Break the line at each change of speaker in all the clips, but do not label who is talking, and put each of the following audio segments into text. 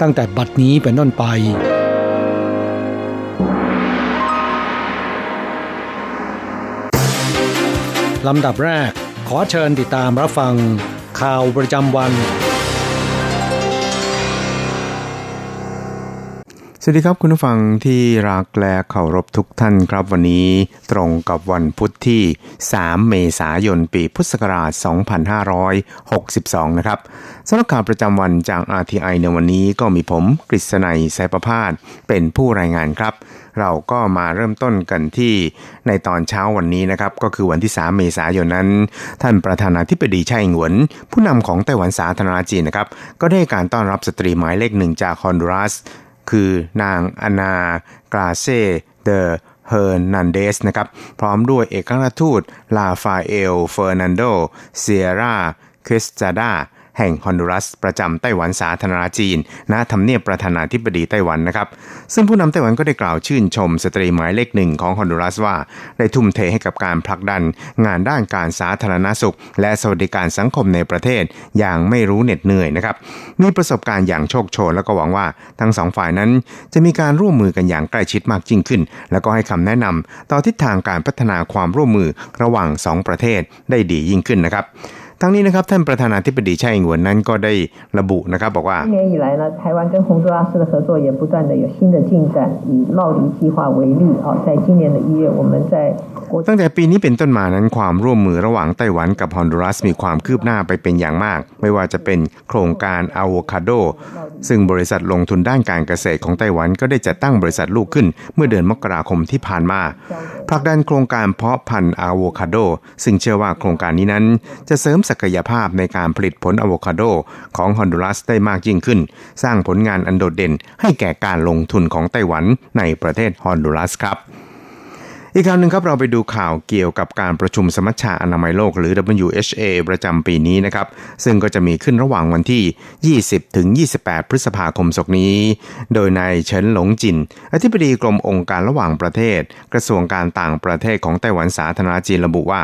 ตั้งแต่บัดนี้เป็นต้นไป ลำดับแรกขอเชิญติดตามรับฟังข่าวประจำวัน
สวัสดีครับคุณผู้ฟังที่รักและเคารพทุกท่านครับวันนี้ตรงกับวันพุทธที่ 3 เมษายนปีพุทธศักราช 2562 นะครับสำหรับข่าวประจำวันจาก RTI ในวันนี้ก็มีผมกฤษณัยสายประพาสเป็นผู้รายงานครับ เราก็มาเริ่มต้นกันที่ในตอนเช้าวันนี้นะครับ ก็คือวันที่ 3 เมษายนนั้น ท่านประธานาธิบดีไช่หงวน ผู้นำของไต้หวันสาธารณจีนนะครับก็ได้การต้อนรับสตรีหมายเลขหนึ่งจากฮอนดูรัส คือนางอนากราเซเดอเฮอร์นันเดสนะครับพร้อมด้วยเอกอัครทูตลาฟาเอลเฟอร์นันโดเซียราคริสจาดา แห่งฮอนดูรัส ประจำไต้หวันสาธารณรัฐจีนณทำเนียบประธานาธิบดีไต้หวันนะครับ ซึ่งผู้นำไต้หวันก็ได้กล่าวชื่นชมสตรีหมายเลขหนึ่งของฮอนดูรัสว่า ได้ทุ่มเทให้กับการผลักดัน งานด้านการสาธารณสุข และสวัสดิการสังคมในประเทศ อย่างไม่รู้เหน็ดเหนื่อยนะครับมีประสบการณ์อย่างโชคโชนแล้วก็หวังว่าทั้งสองฝ่ายนั้น จะมีการร่วมมือกันอย่างใกล้ชิดมากยิ่งขึ้น แล้วก็ให้คำแนะนำต่อทิศทางการพัฒนาความร่วมมือระหว่างสองประเทศได้ดียิ่งขึ้นนะครับ ทั้งนี้นะครับท่านประธานาธิบดีไช่อิงหวนนั้นก็ได้ระบุนะครับบอกว่า
今年以来呢，台湾跟洪都拉斯的合作也不断的有新的进展。以贸易计划为例，啊，在今年的一月，我们在
ตั้งแต่ปีนี้เป็นต้นมานั้นความร่วมมือระหว่างไต้หวันกับฮอนดูรัสมีความคืบหน้าไปเป็นอย่างมาก ไม่ว่าจะเป็นโครงการอะโวคาโดซึ่งบริษัทลงทุนด้านการเกษตรของไต้หวันก็ได้จัดตั้งบริษัทลูกขึ้น เมื่อเดือนมกราคมที่ผ่านมาผลักดันโครงการเพาะพันธุ์อะโวคาโดซึ่งเชื่อว่าโครงการนี้นั้น จะเสริม ศักยภาพในการผลิตผลอะโวคาโดของฮอนดูรัสได้มากยิ่งขึ้น สร้างผลงานอันโดดเด่น ให้แก่การลงทุนของไต้หวันในประเทศฮอนดูรัสครับอีกคราวหนึ่งครับ เราไปดูข่าวเกี่ยวกับการประชุมสมัชชาอนามัยโลกหรือ WHO ประจำปีนี้นะครับ ซึ่งก็จะมีขึ้นระหว่างวันที่ 20 ถึง 28 พฤษภาคมศกนี้ โดยนายเฉินหลงจิน อธิบดีกรมองค์การระหว่างประเทศ กระทรวงการต่างประเทศของไต้หวันสาธารณจีนระบุว่า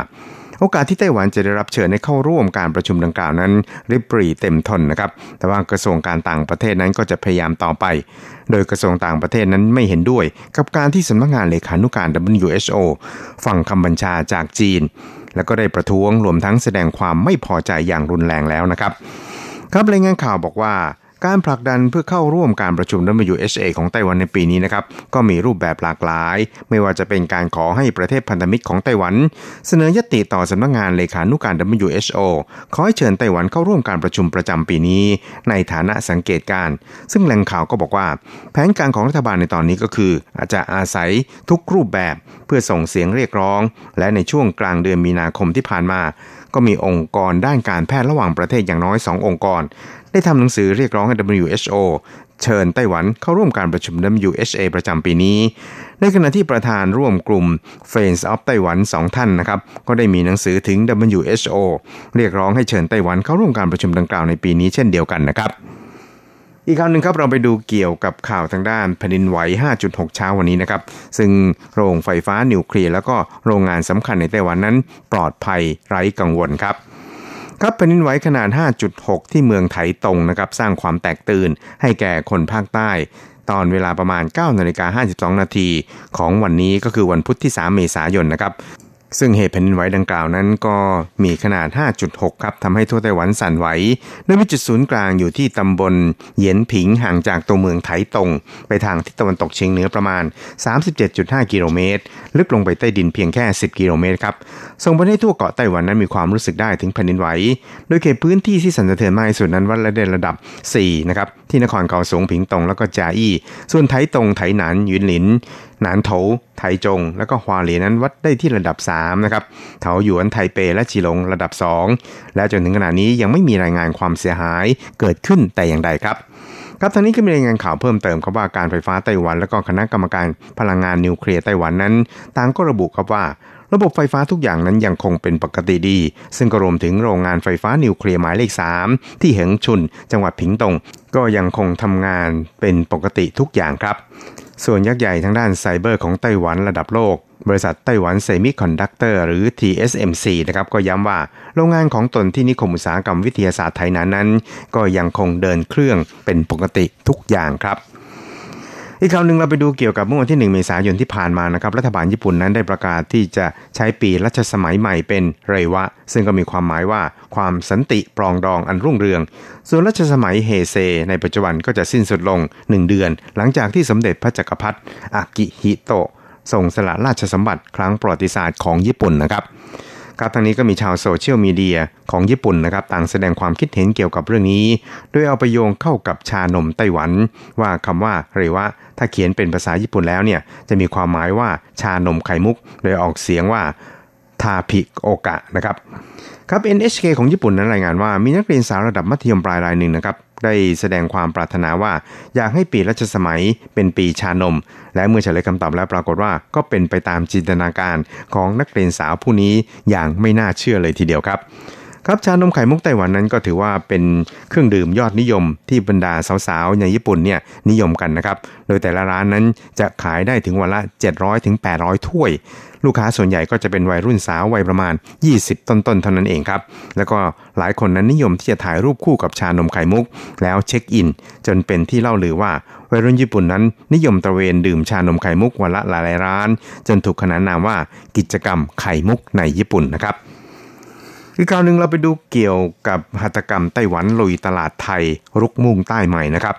โอกาสที่ไต้หวันจะได้รับเชิญให้เข้าร่วมการประชุมดังกล่าวนั้นริบปรีเต็มทนนะครับ แต่ว่ากระทรวงการต่างประเทศนั้นก็จะพยายามต่อไป โดยกระทรวงต่างประเทศนั้นไม่เห็นด้วย กับการที่สำนักงานเลขานุการ WHO ฟังคำบัญชาจากจีน แล้วก็ได้ประท้วงรวมทั้งแสดงความไม่พอใจอย่างรุนแรงแล้วนะครับ ครับรายงานข่าวบอกว่า การผลักดันเพื่อเข้าร่วมการประชุม WHA ของไต้หวันในปีนี้นะครับก็มีรูปแบบหลากหลาย ไม่ว่าจะเป็นการขอให้ประเทศพันธมิตรของไต้หวัน เสนอยติต่อสำนักงานเลขานุการ WHO ขอให้เชิญไต้หวันเข้าร่วมการประชุมประจำปีนี้ ในฐานะสังเกตการ ซึ่งแหล่งข่าวก็บอกว่า แผนการของรัฐบาลในตอนนี้ก็คือ อาจจะอาศัยทุกรูปแบบเพื่อส่งเสียงเรียกร้อง และในช่วงกลางเดือนมีนาคมที่ผ่านมา ก็มีองค์กรด้านการแพทย์ระหว่างประเทศอย่างน้อย 2 องค์กร ได้ทำหนังสือเรียกร้องให้ WHO เชิญไต้หวันเข้าร่วมการประชุม WHA ประจำปีนี้ ในขณะที่ประธานร่วมกลุ่ม Friends of ไต้หวันสองท่านนะครับ ก็ได้มีหนังสือถึง WHO เรียกร้องให้เชิญไต้หวันเข้าร่วมการประชุมดังกล่าวในปีนี้เช่นเดียวกันนะครับ อีกข่าวหนึ่งครับเราไปดูเกี่ยวกับข่าวทางด้านแผ่นดินไหว 5.6 เช้าวันนี้นะครับ ซึ่งโรงไฟฟ้านิวเคลียร์แล้วก็โรงงานสำคัญในไต้หวันนั้น ปลอดภัยไร้กังวลครับ ครับแผ่นดินไหวขนาด 5.6 ที่เมืองไถตงนะครับสร้างความแตกตื่นให้แก่คนภาคใต้ ตอนเวลาประมาณ9นาฬิกา52 นาทีของวันนี้ก็คือวันพุธที่ 3 เมษายนนะครับ ซึ่งเหตุแผ่นดินไหวดังกล่าวนั้นก็มีขนาด 5.6 ครับทำให้ทั่วไต้หวันสั่นไหวโดยมีจุดศูนย์กลางอยู่ที่ตำบลเยียนผิงห่างจากตัวเมืองไถตง ไปทางทิศตะวันตกเฉียงเหนือประมาณ 37.5 กิโลเมตร ลึกลงไปใต้ดินเพียงแค่ 10 กิโลเมตรครับ ส่งผลให้ทั่วเกาะไต้หวันนั้นมีความรู้สึกได้ถึงแผ่นดินไหว โดยเขตพื้นที่ที่สั่นสะเทือนมากที่สุดนั้นวัดและได้ระดับ 4 นะครับ ที่นครเกาสงผิงตงแล้วก็จาอี้ ส่วนไถตงไถหนานยุนหลิน หนานโถไทจง แล้วก็ฮวาเหลียนั้นวัดได้ที่ระดับ3นะครับเถาหยวนไทเปและจีหลงระดับ 2 และจนถึงขณะนี้ยังไม่มีรายงานความเสียหายเกิดขึ้นแต่อย่างใดครับครับทางนี้ก็มีรายงานข่าวเพิ่มเติมครับว่าการไฟฟ้าไต้หวัน และก็คณะกรรมการพลังงานนิวเคลียร์ไต้หวันนั้นต่างก็ระบุครับว่า ระบบไฟฟ้าทุกอย่างนั้นยังคงเป็นปกติดี ซึ่งก็รวมถึงโรงงานไฟฟ้านิวเคลียร์หมายเลข 3 ที่เหงชุน จังหวัดผิงตง ก็ยังคงทำงานเป็นปกติทุกอย่างครับ ส่วนยักษ์ใหญ่ทางด้านไซเบอร์ของไต้หวันระดับโลก บริษัท Taiwan Semiconductor หรือ TSMC นะครับก็ย้ำว่าโรงงานของตนที่นิคมอุตสาหกรรมวิทยาศาสตร์ไถหนานนั้น ก็ยังคงเดินเครื่องเป็นปกติทุกอย่างครับ อีกข่าวหนึ่งเราไปดูเกี่ยวกับเมื่อวันที่ 1 เมษายนที่ผ่านมานะครับรัฐบาลญี่ปุ่นนั้นได้ประกาศที่จะใช้ปีรัชสมัยใหม่เป็นเรวะ ซึ่งก็มีความหมายว่าความสันติปรองดองอันรุ่งเรือง ส่วนรัชสมัยเฮเซ ในปัจจุบันก็จะสิ้นสุดลง 1 เดือน หลังจากที่สมเด็จพระจักรพรรดิอากิฮิโตะทรงสละราชสมบัติครั้งประวัติศาสตร์ของญี่ปุ่นนะครับครับทางนี้ก็มีชาวโซเชียลมีเดียของญี่ปุ่นนะครับต่างแสดงความคิดเห็นเกี่ยวกับเรื่องนี้ โดยเอาไปโยงเข้ากับชานมไต้หวัน ว่าคำว่าเรวะ ถ้าเขียนเป็นภาษาญี่ปุ่นแล้วเนี่ยจะมีความหมายว่าชานมไข่มุก โดยออกเสียงว่าทาพิโอกะนะครับครับ NHK ของญี่ปุ่นนั้นรายงานว่ามีนักเรียนสาวระดับมัธยมปลายรายหนึ่งนะครับได้แสดงความปรารถนาว่า อยากให้ปีรัชสมัยเป็นปีชานม และเมื่อเฉลยคำตอบแล้วปรากฏว่าก็เป็นไปตามจินตนาการของนักเรียนสาวผู้นี้อย่างไม่น่าเชื่อเลยทีเดียวครับ ครับชานมไข่มุกไต้หวันนั้นก็ถือว่าเป็นเครื่องดื่มยอดนิยมที่บรรดาสาวๆในญี่ปุ่นเนี่ยนิยมกันนะครับ โดยแต่ละร้านนั้นจะขายได้ถึงวันละ 700ถึง800 ถ้วย ลูกค้าส่วนใหญ่ก็จะเป็นวัยรุ่นสาววัยประมาณ 20 ต้นๆเท่านั้นเองครับ แล้วก็หลายคนนั้นนิยมที่จะถ่ายรูปคู่กับชานมไข่มุก แล้วเช็คอิน จนเป็นที่เล่าลือว่าวัยรุ่นญี่ปุ่นนั้น นิยมตระเวนดื่มชานมไข่มุกวันละหลายร้าน จนถูกขนานนามว่ากิจกรรมไข่มุกในญี่ปุ่นนะครับ อีกคราวหนึ่งเราไปดูเกี่ยวกับหัตถกรรมไต้หวันลุยตลาดไทยรุกมุ่งใต้ใหม่นะครับ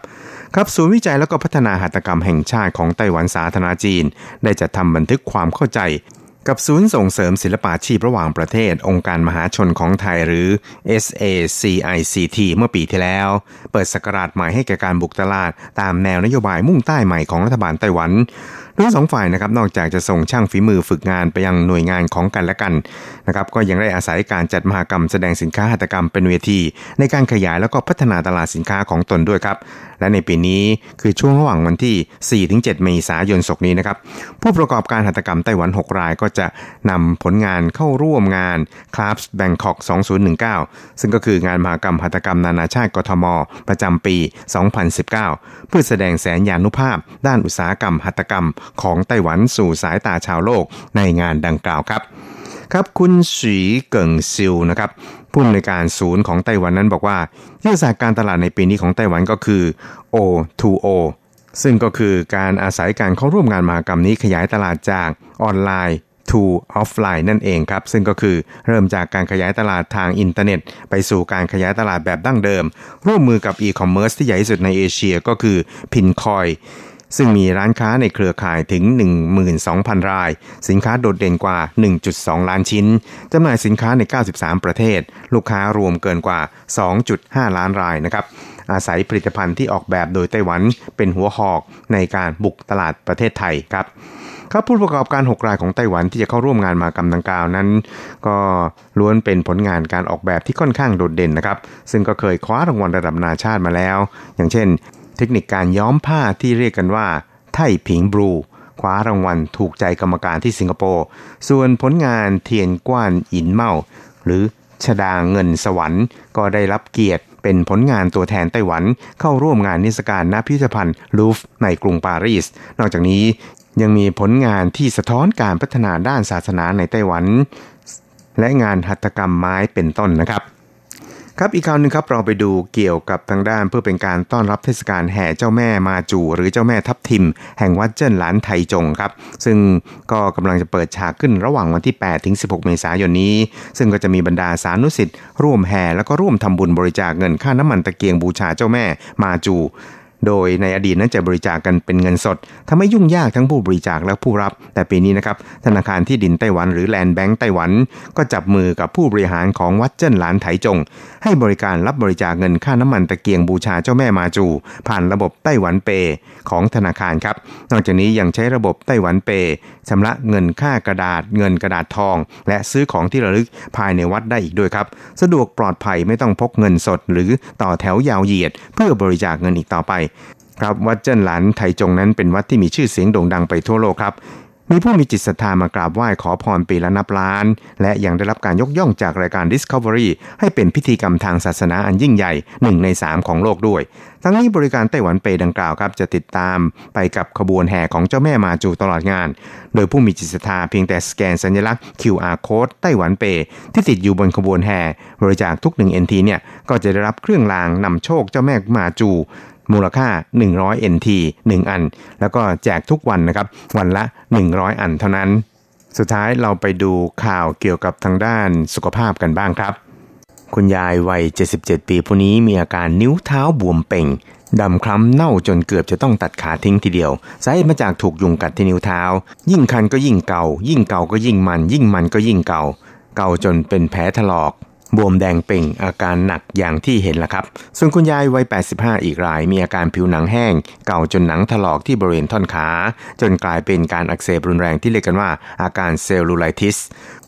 ครับศูนย์วิจัยและก็พัฒนาหัตถกรรมแห่งชาติของไต้หวันสาธารณจีน ได้จัดทำบันทึกความเข้าใจ กับศูนย์ส่งเสริมศิลปาชีพระหว่างประเทศ องค์การมหาชนของไทยหรือ SACICT เมื่อปีที่แล้ว เปิดสกราชใหม่ให้แก่การบุกตลาด ตามแนวนโยบายมุ่งใต้ใหม่ของรัฐบาลไต้หวัน ทั้งสองฝ่ายนะครับนอกจากจะส่งช่างฝีมือฝึกงานไปยังหน่วยงานของกันและกันนะครับก็ยังได้อาศัยการจัดมหกรรมแสดงสินค้าหัตถกรรมเป็นเวที ในการขยายแล้วก็พัฒนาตลาดสินค้าของตนด้วยครับ และในปีนี้คือช่วงระหว่างวันที่ 4-7 เมษายนศกนี้นะครับ ผู้ประกอบการหัตถกรรมไต้หวัน 6 รายก็จะนำผลงานเข้าร่วมงาน c l a s Bangkok 2019 ซึ่งก็คืองานมหกรรมหัตถกรรมนานาชาติกทม ประจำปี 2019 เพื่อแสดงแสนยานุภาพ ด้านอุตสาหกรรมหัตถกรรมของไต้หวันสู่สายตาชาวโลกในงานดังกล่าวครับ ครับคุณสีเกิงซิวนะครับ ผู้อำนวยการศูนย์ของไต้หวันนั้นบอกว่ายุทธศาสตร์การตลาดในปีนี้ของไต้หวันก็คือ O2O ซึ่งก็คือการอาศัยการเข้าร่วมงานมหกรรมนี้ขยายตลาดจากออนไลน์ to offline นั่นเองครับ ซึ่งก็คือเริ่มจากการขยายตลาดทางอินเทอร์เน็ต ไปสู่การขยายตลาดแบบดั้งเดิม ร่วมมือกับอีคอมเมิร์ซที่ใหญ่ที่สุดในเอเชียก็คือ Pinkoi ซึ่งมีร้านค้าในเครือข่ายถึง 12,000 ราย สินค้าโดดเด่นกว่า 1.2 ล้านชิ้นจำหน่ายสินค้าใน 93 ประเทศ ลูกค้ารวมเกินกว่า 2.5 ล้านรายนะครับอาศัยผลิตภัณฑ์ที่ออกแบบโดยไต้หวันเป็นหัวหอกในการบุกตลาดประเทศไทยครับครับผู้ประกอบการ 6 รายของไต้หวันที่จะเข้าร่วมงานมากรรมดังกล่าวนั้น ก็ล้วนเป็นผลงานการออกแบบที่ค่อนข้างโดดเด่นนะครับ ซึ่งก็เคยคว้ารางวัลระดับนานาชาติมาแล้ว อย่างเช่น เทคนิคการย้อมผ้าที่เรียกกันว่า ไท่ผิงบลูคว้ารางวัลถูกใจกรรมการที่สิงคโปร์ ส่วนผลงานเทียนกว้านอินเมาหรือชดาเงินสวรรค์ ก็ได้รับเกียรติเป็นผลงานตัวแทนไต้หวัน เข้าร่วมงานนิทรรศการณพิพิธภัณฑ์ลูฟในกรุงปารีส นอกจากนี้ยังมีผลงานที่สะท้อนการพัฒนาด้านศาสนาในไต้หวัน และงานหัตถกรรมไม้เป็นต้นนะครับ ครับอีกคราวนึงครับเราไปดูเกี่ยวกับทางด้านเพื่อเป็นการต้อนรับเทศกาลแห่เจ้าแม่มาจูหรือเจ้าแม่ทับทิม แห่งวัดเจิ้นหลานไทจงครับ ซึ่งก็กำลังจะเปิดฉากขึ้นระหว่างวันที่ 8 ถึง 16 เมษายนนี้ ซึ่งก็จะมีบรรดาสานุสิทธิ์ร่วมแห่แล้วก็ร่วมทำบุญบริจาคเงินค่าน้ำมันตะเกียงบูชาเจ้าแม่มาจู โดยในอดีตนั้นจะบริจาคกกันเป็นเงินสดทำให้ยุ่งยากทั้งผู้บริจาคและผู้รับ แต่ปีนี้นะครับธนาคารที่ดินไต้หวันหรือแลนด์แบงก์ไต้หวัน ก็จับมือกับผู้บริหารของวัดเจิ้นหลานไถจง ให้บริการรับบริจาคเงินค่าน้ำมันตะเกียงบูชาเจ้าแม่มาจู ผ่านระบบไต้หวันเปของธนาคารครับ นอกจากนี้ยังใช้ระบบไต้หวันเปชำระเงินค่ากระดาษ เงินกระดาษทอง และซื้อของที่ระลึกภายในวัดได้อีกด้วยครับ สะดวกปลอดภัยไม่ต้องพกเงินสด หรือต่อแถวยาวเหยียด เพื่อบริจาคเงินอีกต่อไป ครับวัดเจิ้นหลานไทจงนั้นเป็นวัดที่มีชื่อเสียงโด่งดังไปทั่วโลกครับ มีผู้มีจิตศรัทธามากราบไหว้ขอพรปีละนับล้าน และยังได้รับการยกย่องจากรายการ Discovery ให้เป็นพิธีกรรมทางศาสนาอันยิ่งใหญ่หนึ่งในสามของโลกด้วย ทั้งนี้บริการไต้หวันเปดังกล่าวครับจะติดตามไปกับขบวนแห่ของเจ้าแม่มาจูตลอดงาน โดยผู้มีจิตศรัทธาเพียงแต่สแกนสัญลักษณ์ QR code ไต้หวันเป ที่ติดอยู่บนขบวนแห่บริจาคทุกหนึ่ง NT เนี่ยก็จะได้รับเครื่องรางนำโชคเจ้าแม่มาจู มูลค่า 100 NT 1 อัน แล้วก็แจกทุกวันนะครับ วันละ 100 อันเท่านั้น สุดท้ายเราไปดูข่าวเกี่ยวกับทางด้านสุขภาพกันบ้างครับ คุณยายวัย 77 ปีผู้นี้มีอาการนิ้วเท้าบวมเป่งดำคล้ำเน่าจนเกือบจะต้องตัดขาทิ้งทีเดียวสาเหตุมาจากถูกยุงกัดที่นิ้วเท้า ยิ่งคันก็ยิ่งเกา ยิ่งเกาก็ยิ่งมัน ยิ่งมันก็ยิ่งเกา เกาจนเป็นแผลถลอก บวมแดงเป่งอาการหนักอย่างที่เห็นละครับ ส่วนคุณยายวัย 85 อีกราย มีอาการผิวหนังแห้ง เก่าจนหนังถลอกที่บริเวณท่อนขา จนกลายเป็นการอักเสบรุนแรงที่เรียกกันว่าอาการ cellulitis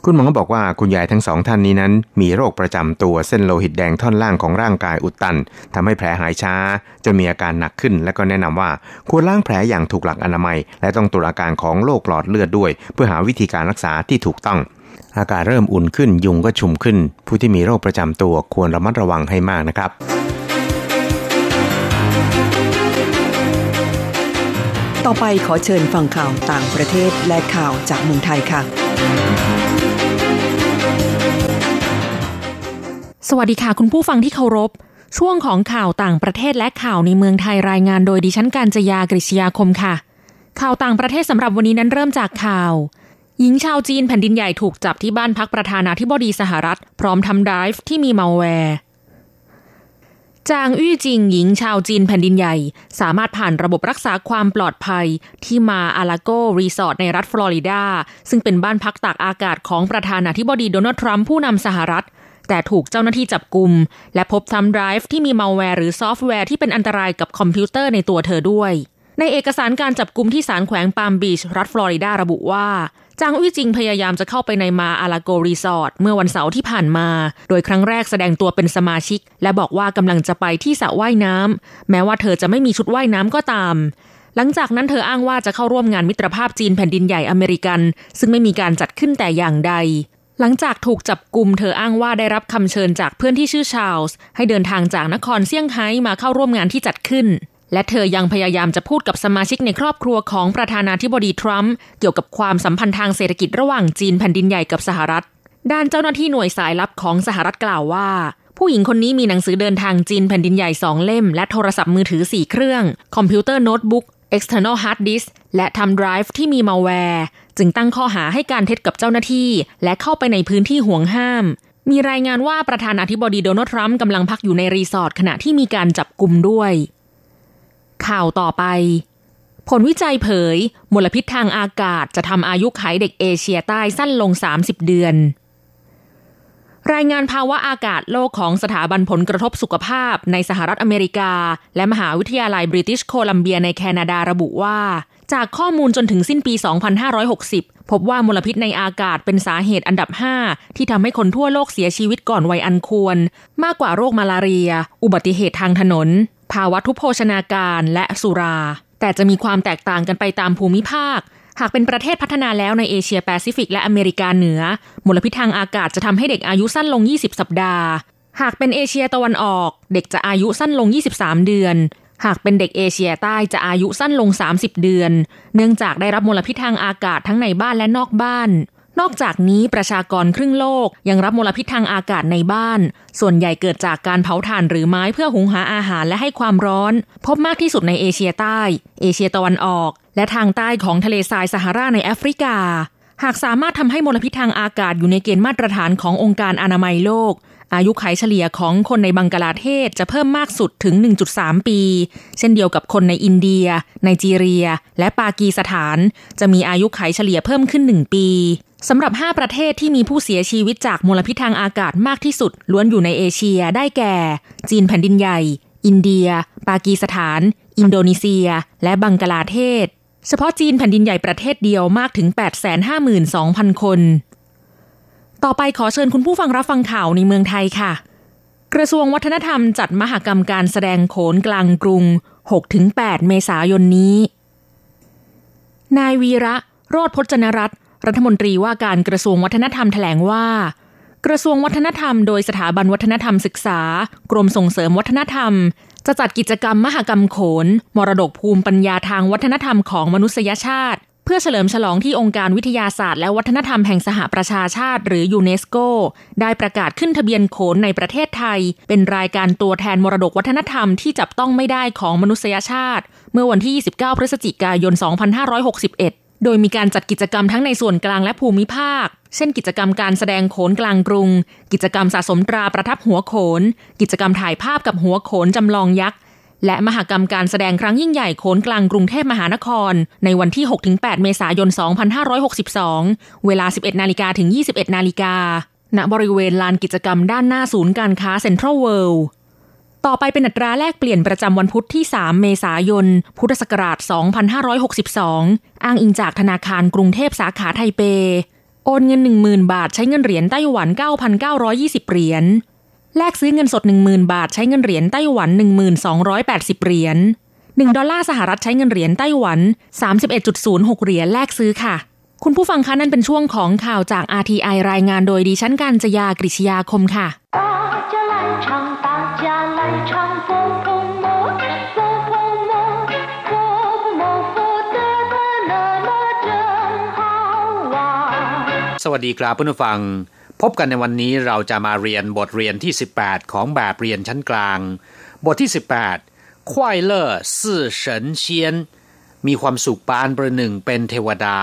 คุณหมอบอกว่าคุณยายทั้งสองท่านนี้นั้น มีโรคประจำตัวเส้นโลหิตแดงท่อนล่างของร่างกายอุดตันทำให้แผลหายช้าจนมีอาการหนักขึ้น และก็แนะนำว่าควรล้างแผลอย่างถูกหลักอนามัย และต้องตรวจอาการของโรคหลอดเลือดด้วย เพื่อหาวิธีการรักษาที่ถูกต้อง อากาศเริ่มอุ่นขึ้นยุงก็ชุมขึ้น ผู้ที่มีโรคประจำตัวควรระมัดระวังให้มากนะครับ
ต่อไปขอเชิญฟังข่าวต่างประเทศและข่าวจากเมืองไทยค่ะ
สวัสดีค่ะคุณผู้ฟังที่เคารพช่วงของข่าวต่างประเทศและข่าวในเมืองไทยรายงานโดยดิฉันการจยากริชยาคมค่ะ ข่าวต่างประเทศสำหรับวันนี้นั้นเริ่มจากข่าว หญิงชาวจีนแผ่นดินใหญ่ถูกจับที่บ้านพักประธานาธิบดีสหรัฐ พร้อมทำไดฟ์ที่มีมัลแวร์จางอี้จิงหญิงชาวจีนแผ่นดินใหญ่ สามารถผ่านระบบรักษาความปลอดภัยที่มาอาลาโกรีสอร์ทในรัฐฟลอริดา ซึ่งเป็นบ้านพักตากอากาศของประธานาธิบดีโดนัลด์ทรัมป์ผู้นำสหรัฐ แต่ถูกเจ้าหน้าที่จับกุมและพบ thumb drive ที่มีมัลแวร์หรือซอฟต์แวร์ที่เป็นอันตรายกับคอมพิวเตอร์ในตัวเธอด้วย ในเอกสารการจับกลุ่มที่ศาลแขวงปาล์มบีชรัฐฟลอริดาระบุว่า จางอี้จิงพยายามจะเข้าไปในมาอาลาโกรีสอร์ทเมื่อวันเสาร์ที่ผ่านมา โดยครั้งแรกแสดงตัวเป็นสมาชิก และบอกว่ากำลังจะไปที่สระว่ายน้ำแม้ว่าเธอจะไม่มีชุดว่ายน้ำก็ตาม หลังจากนั้นเธออ้างว่าจะเข้าร่วมงานมิตรภาพจีนแผ่นดินใหญ่อเมริกัน ซึ่งไม่มีการจัดขึ้นแต่อย่างใดหลังจากถูกจับกลุ่มเธออ้างว่าได้รับคำเชิญจากเพื่อนที่ชื่อชาลส์ให้เดินทางจากนครเซี่ยงไฮ้มาเข้าร่วมงานที่จัดขึ้น และเธอยังพยายามจะพูดกับสมาชิกในครอบครัวของประธานาธิบดีทรัมป์เกี่ยวกับความสัมพันธ์ทางเศรษฐกิจระหว่างจีนแผ่นดินใหญ่กับสหรัฐ ด้านเจ้าหน้าที่หน่วยสายลับของสหรัฐกล่าวว่า ผู้หญิงคนนี้มีหนังสือเดินทางจีนแผ่นดินใหญ่สองเล่ม และโทรศัพท์มือถือสี่เครื่อง คอมพิวเตอร์โน้ตบุ๊ก external hard disk และ thumb drive ที่มีมัลแวร์จึงตั้งข้อหาให้การเท็จกับเจ้าหน้าที่ และเข้าไปในพื้นที่ห่วงห้าม มีรายงานว่าประธานาธิบดีโดนัลด์ทรัมป์กำลังพักอยู่ในรีสอร์ทขณะที่มีการจับกลุ่มด้วย ข่าวต่อไป ผลวิจัยเผย มลพิษทางอากาศจะทำอายุขัยเด็กเอเชียใต้สั้นลง 30 เดือน รายงานภาวะอากาศโลกของสถาบันผลกระทบสุขภาพในสหรัฐอเมริกา และมหาวิทยาลัยบริติชโคลัมเบียในแคนาดาระบุว่า จากข้อมูลจนถึงสิ้นปี 2560 พบว่ามลพิษในอากาศเป็นสาเหตุอันดับ 5 ที่ทำให้คนทั่วโลกเสียชีวิตก่อนวัยอันควร มากกว่าโรคมาลาเรีย อุบัติเหตุทางถนน ภาวะทุพโภชนาการและสุรา แต่จะมีความแตกต่างกันไปตามภูมิภาค หากเป็นประเทศพัฒนาแล้วในเอเชียแปซิฟิกและอเมริกาเหนือ มลพิษทางอากาศจะทำให้เด็กอายุสั้นลง 20 สัปดาห์ หากเป็นเอเชียตะวันออก เด็กจะอายุสั้นลง 23 เดือน หากเป็นเด็กเอเชียใต้จะอายุสั้นลง 30 เดือน เนื่องจากได้รับมลพิษทางอากาศทั้งในบ้านและนอกบ้าน นอกจากนี้ประชากรครึ่งโลกยังรับมลพิษทางอากาศในบ้าน ส่วนใหญ่เกิดจากการเผาถ่านหรือไม้เพื่อหุงหาอาหารและให้ความร้อน พบมากที่สุดในเอเชียใต้ เอเชียตะวันออก และทางใต้ของทะเลทรายซาฮาราในแอฟริกา หากสามารถทำให้มลพิษทางอากาศอยู่ในเกณฑ์มาตรฐานขององค์การอนามัยโลก อายุขัยเฉลี่ยของคนในบังกลาเทศจะเพิ่มมากสุดถึง 1.3 ปี เช่นเดียวกับคนในอินเดีย ไนจีเรีย และปากีสถาน จะมีอายุขัยเฉลี่ยเพิ่มขึ้น 1 ปีสำหรับ 5 ประเทศที่มีผู้เสียชีวิตจากมลพิษทางอากาศมากที่สุด ล้วนอยู่ในเอเชียได้แก่ จีนแผ่นดินใหญ่ อินเดีย ปากีสถาน อินโดนีเซีย และบังกลาเทศ เฉพาะจีนแผ่นดินใหญ่ประเทศเดียวมากถึง 852,000 คน ต่อไปขอเชิญคุณผู้ฟังรับฟังข่าวในเมืองไทยค่ะ กระทรวงวัฒนธรรมจัดมหกรรมการแสดงโขนกลางกรุง 6-8 เมษายนนี้ นายวีระ โรธพจนรัตน์รัฐมนตรีว่าการกระทรวงวัฒนธรรมแถลงว่า กระทรวงวัฒนธรรม โดยสถาบันวัฒนธรรมศึกษา กรมส่งเสริมวัฒนธรรม จะจัดกิจกรรมมหกรรมโขน มรดกภูมิปัญญาทางวัฒนธรรมของมนุษยชาติ เพื่อเฉลิมฉลองที่องค์การวิทยาศาสตร์และวัฒนธรรมแห่งสหประชาชาติ หรือยูเนสโก ได้ประกาศขึ้นทะเบียนโขนในประเทศไทย เป็นรายการตัวแทนมรดกวัฒนธรรมที่จับต้องไม่ได้ของมนุษยชาติ เมื่อวันที่ 29 พฤศจิกายน 2561 โดยมีการจัดกิจกรรมทั้งในส่วนกลางและภูมิภาค เช่น กิจกรรมการแสดงโขนกลางกรุง กิจกรรมสะสมตราประทับหัวโขน กิจกรรมถ่ายภาพกับหัวโขนจำลองยักษ์ และมหกรรมการแสดงครั้งยิ่งใหญ่โขนกลางกรุงเทพมหานคร ในวันที่ 6-8 เมษายน 2562 เวลา 11 นาฬิกาถึง 21 นาฬิกาณบริเวณลานกิจกรรมด้านหน้าศูนย์การค้าเซ็นทรัลเวิลด์ ต่อไปเป็นอัตราแลกเปลี่ยนประจำวันพุธที่ 3 เมษายน พุทธศักราช 2562 อ้างอิงจากธนาคารกรุงเทพสาขาไทเป โอนเงิน 10,000 บาทใช้เงินเหรียญไต้หวัน 9,920 เหรียญ แลกซื้อเงินสด 10,000 บาทใช้เงินเหรียญไต้หวัน 1280 เหรียญ 1 ดอลลาร์สหรัฐใช้เงินเหรียญไต้หวัน 31.06 เหรียญแลกซื้อค่ะ คุณผู้ฟังคะนั่นเป็นช่วงของข่าวจาก RTI รายงานโดยดิฉันการจยากริชยาคมค่ะ
สวัสดีครับเพื่อนผู้ฟัง พบกันในวันนี้เราจะมาเรียนบทเรียนที่ 18 ของแบบเรียนชั้นกลาง บทที่ 18ควายเลอร์ซื่อเฉินเชียน มีความสุขปานประหนึ่งเป็นเทวดา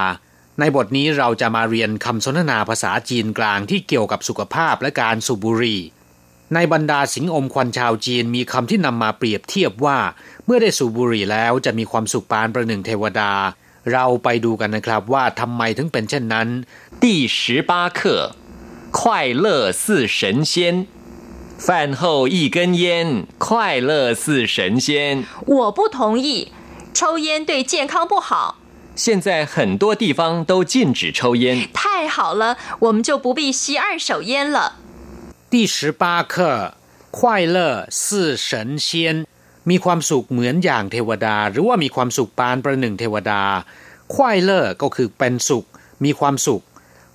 ในบทนี้เราจะมาเรียนคำสนทนาภาษาจีนกลางที่เกี่ยวกับสุขภาพและการสูบบุหรี่ในบรรดาสิงอมควันชาวจีนมีคำที่นำมาเปรียบเทียบว่า เมื่อได้สูบบุหรี่แล้วจะมีความสุขปานประหนึ่งเทวดา เราไปดูกันนะครับว่าทำไมถึงเป็นเช่นนั้น
第十八课，快乐似神仙。饭后一根烟，快乐似神仙。
我不同意，抽烟对健康不好。
现在很多地方都禁止抽烟。
太好了，我们就不必吸二手烟了。
第十八课快乐似神仙 มีความสุขเหมือนอย่างเทวดา หรือว่ามีความสุขปานประหนึ่งเทวดาควายเลอร์ก็คือเป็นสุข มีความสุข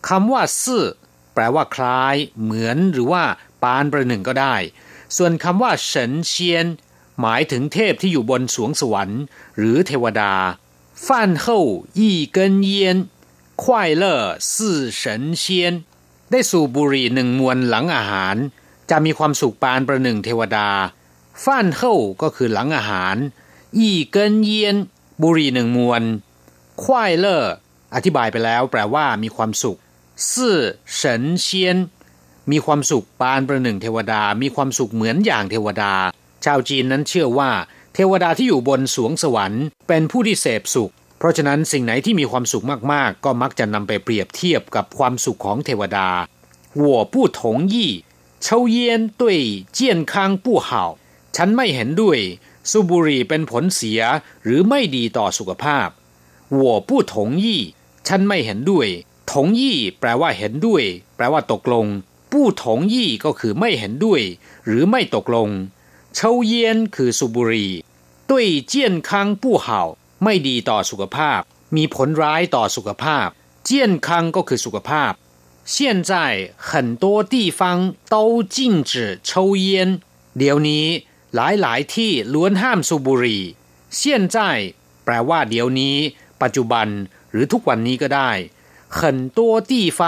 คำว่าซื่อแปลว่าคล้าย เหมือนหรือว่าปานประหนึ่งก็ได้ ส่วนคำว่าเฉินเชียน หมายถึงเทพที่อยู่บนสวงสวรรค์ หรือเทวดาฟันเฮายี่เกินเยีนควายเลอร์ซื่อเฉินเชียน ได้สูบบุรีหนึ่งมวนหลังอาหาร จะมีความสุขปานประหนึ่งเทวดา ฟันเข้าก็คือหลังอาหารอีเกินเยียนบุรีหนึ่งมวนควายเลอร์อธิบายไปแล้วแปลว่ามีความสุขสื่อเฉินเชียน มีความสุขปานประหนึ่งเทวดา มีความสุขเหมือนอย่างเทวดา ชาวจีนนั้นเชื่อว่า เทวดาที่อยู่บนสวงสวรรค์ เป็นผู้ที่เสพสุข เพราะฉะนั้นสิ่งไหนที่มีความสุขมากๆ ก็มักจะนำไปเปรียบเทียบกับความสุขของเทวดาหัวผู้ถงยี่เฉาเยีนด้วยเจียนค้งผู้ ฉันไม่เห็นด้วยสูบบุหรี่เป็นผลเสียหรือไม่ดีต่อสุขภาพ我不同意ฉันไม่เห็นด้วย同意แปลว่าเห็นด้วย แปลว่าตกลง不同意ก็คือไม่เห็นด้วย หรือไม่ตกลง抽烟คือสูบบุหรี่对健康不好ไม่ดีต่อสุขภาพ มีผลร้ายต่อสุขภาพ健康ก็คือสุขภาพ现在很多地方都禁止抽烟เดี๋ยวนี้ หลายหลายที่ล้วนห้ามสูบบุหรี่เซียนใจแปลว่าเดี๋ยวนี้ ปัจจุบันหรือทุกวันนี้ก็ได้很多地方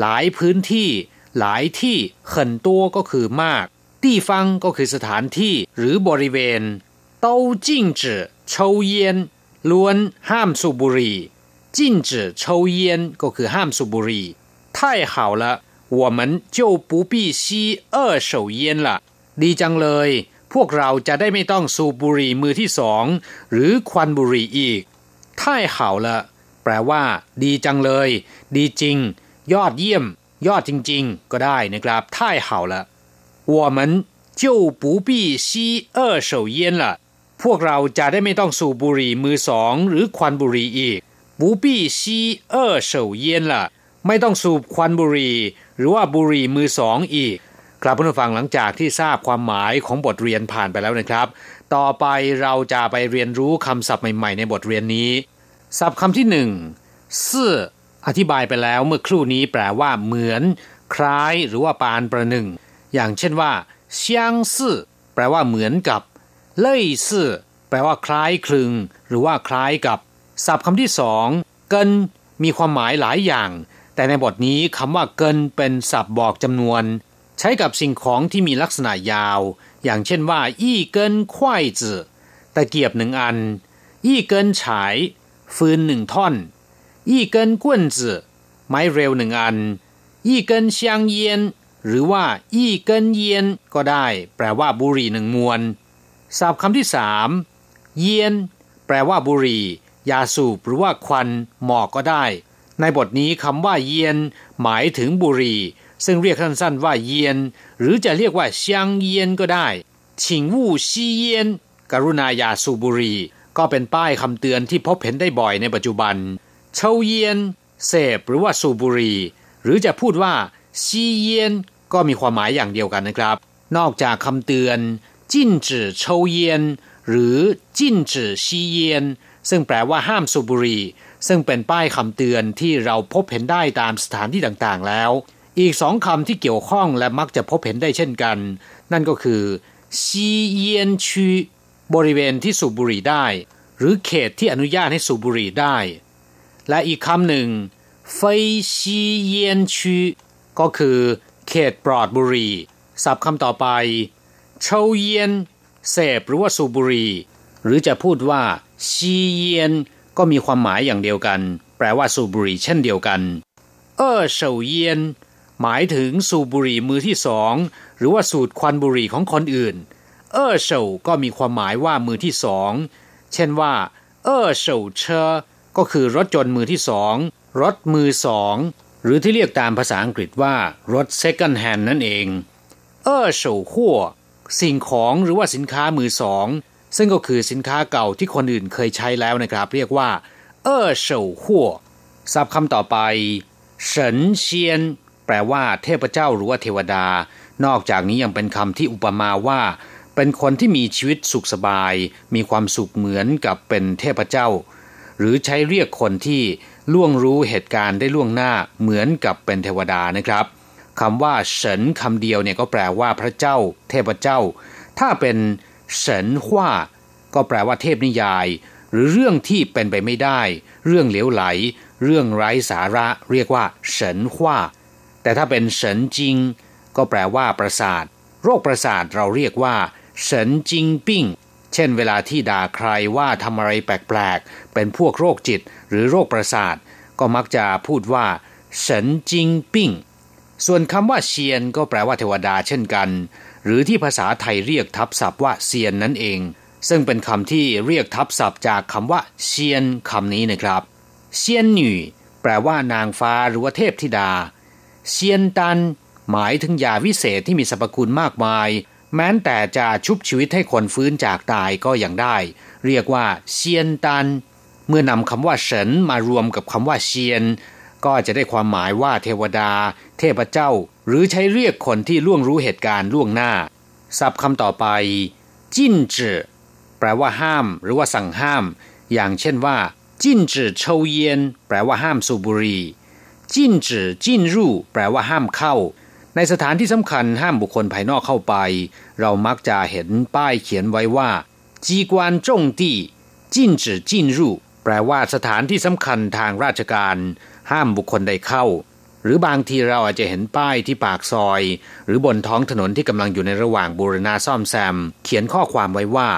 หลายพื้นที่ หลายที่很多ก็คือมาก地方ก็คือสถานที่หรือบริเวณ都禁止抽烟ล้วนห้ามสูบบุหรี่禁止抽烟ก็คือห้ามสูบบุหรี่太好了我们就不必吸二手烟了ดีจังเลย พวกเราจะได้ไม่ต้องสูบบุหรี่มือที่สองหรือควันบุหรี่อีกท่ายข่าวละแปลว่า ดีจังเลย ดีจริง ยอดเยี่ยม ยอดจริง ๆ ก็ได้นะครับท่ายข่าวละ我们就不必吸二手烟了พวกเราจะได้ไม่ต้องสูบบุหรี่มือสองหรือควันบุหรี่อีก不必吸二手烟了ไม่ต้องสูบควันบุหรี่ หรือว่าบุหรี่มือสองอีก ครับผู้ฟังหลังจากที่ทราบความหมายของบทเรียนผ่านไปแล้วนะครับ ต่อไปเราจะไปเรียนรู้คำศัพท์ใหม่ ๆ ในบทเรียนนี้ ศัพท์คำที่หนึ่งซื่ออธิบายไปแล้วเมื่อครู่นี้แปลว่าเหมือน คล้ายหรือว่าปานประหนึ่ง อย่างเช่นว่าเซียงซื่อแปลว่าเหมือนกับเล่ยซื่อแปลว่าคล้ายคลึง หรือว่าคล้ายกับ ศัพท์คำที่สองเกินมีความหมายหลายอย่าง แต่ในบทนี้คำว่าเกินเป็นศัพท์บอกจำนวน ใช้กับสิ่งของที่มีลักษณะยาว อย่างเช่นว่า อี้เกินควายจืตะเกียบหนึ่งอัน อี้เกินฉาย ฟืนหนึ่งท่อน อี้เกินกวนจืไม้เร็วหนึ่งอัน อี้เกินเชียงเยียน หรือว่า อี้เกินเยียนก็ได้ แปลว่าบุหรี่หนึ่งมวนศัพท์คำที่สามเยียน แปลว่าบุหรี่ ยาสูบหรือว่าควันหมอกก็ได้ ในบทนี้คำว่าเยียน หมายถึงบุหรี่ ซึ่งเรียกสั้นๆว่าเยียน หรือจะเรียกว่าเซียงเยียนก็ได้ชิงวู่ซีเยียน กรุณาอย่าสูบบุหรี่ก็เป็นป้ายคำเตือนที่พบเห็นได้บ่อยในปัจจุบัน เชาเยียน เสพหรือว่าสูบบุหรี่หรือจะพูดว่าซีเยียน ก็มีความหมายอย่างเดียวกันนะครับ นอกจากคำเตือน จิ้นจื่อเชาเยียน หรือจิ้นจื่อซีเยียน ซึ่งแปลว่าห้ามสูบบุหรี่ซึ่งเป็นป้ายคำเตือนที่เราพบเห็นได้ตามสถานที่ต่างๆแล้ว อีกสองคำที่เกี่ยวข้องและมักจะพบเห็นได้เช่นกัน นั่นก็คือซีเยียนชีบริเวณที่สูบบุหรี่ได้ หรือเขตที่อนุญาตให้สูบบุหรี่ได้ และอีกคำหนึ่งเฟยซีเยียนชีก็คือเขตปลอดบุหรี่ศัพท์คำต่อไปเชาเยียนเสพหรือว่าสูบบุหรี่หรือจะพูดว่าซีเยียนก็มีความหมายอย่างเดียวกัน แปลว่าสูบบุหรี่เช่นเดียวกันเออเฉาเยียน หมายถึงสูบบุหรี่มือที่สองหรือว่าสูดควันบุหรี่ของคนอื่น เออเฉาก็มีความหมายว่ามือที่สองเช่นว่า เออเฉาเชอก็คือรถจนมือที่สองรถมือสองหรือที่เรียกตามภาษาอังกฤษว่ารถ second hand นั่นเอง เออเฉาขั้วสิ่งของหรือว่าสินค้ามือสองซึ่งก็คือสินค้าเก่าที่คนอื่นเคยใช้แล้วนะครับ เรียกว่า เออเฉาหัวศัพท์คำต่อไปเฉินเชียน ลว่าเทพเจ้าหรือว่าเทวดา นอกจากนี้ยังเป็นคำที่อุปมาว่า เป็นคนที่มีชีวิตสุขสบาย มีความสุขเหมือนกับเป็นเทพเจ้า หรือใช้เรียกคนที่ล่วงรู้เหตุการณ์ได้ล่วงหน้าเหมือนกับเป็นเทวดานะครับคำว่าเฉินคำเดียวเนี่ยก็แปลว่าพระเจ้า เทพเจ้า ถ้าเป็นเฉินฮว่าก็แปลว่าเทพนิยาย หรือเรื่องที่เป็นไปไม่ได้ เรื่องเหลวไหล เรื่องไร้สาระ เรียกว่าเฉินฮว่า แต่ถ้าเป็นเฉินจิง ก็แปลว่าประสาท โรคประสาทเราเรียกว่าเฉินจิงปิ้ง เช่น เวลาที่ด่าใครว่าทำอะไรแปลกๆ เป็นพวกโรคจิตหรือโรคประสาท ก็มักจะพูดว่าเฉินจิงปิ้ง ส่วนคำว่าเชียนก็แปลว่าเทวดาเช่นกัน หรือที่ภาษาไทยเรียกทับศัพท์ว่าเซียนนั่นเอง ซึ่งเป็นคำที่เรียกทับศัพท์จากคำว่าเซียนคำนี้นะครับเซียนหน่แปลว่านางฟ้าหรือว่าเทพธิดา เซียนตัน หมายถึงยาวิเศษที่มีสรรพคุณมากมาย แม้แต่จะชุบชีวิตให้คนฟื้นจากตายก็ยังได้ เรียกว่าเซียนตัน เมื่อนำคำว่าเฉินมารวมกับคำว่าเซียน ก็จะได้ความหมายว่าเทวดา เทพเจ้า หรือใช้เรียกคนที่ล่วงรู้เหตุการณ์ล่วงหน้าศัพท์คำต่อไป จิ้นจือแปลว่าห้าม หรือว่าสั่งห้าม อย่างเช่นว่าจิ้นจือเชาเยียนแปลว่าห้ามสูบบุหรี่ จิ้นจือจิ้นรู่แปลว่าห้ามเข้า ในสถานที่สำคัญห้ามบุคคลภายนอกเข้าไป เรามักจะเห็นป้ายเขียนไว้ว่าจีกวนจงตี้จิ้นจือจิ้นรู่แปลว่าสถานที่สำคัญทางราชการ ห้ามบุคคลใดเข้า หรือบางทีเราอาจจะเห็นป้ายที่ปากซอย หรือบนท้องถนนที่กำลังอยู่ในระหว่างบูรณาซ่อมแซม เขียนข้อความไว้ว่า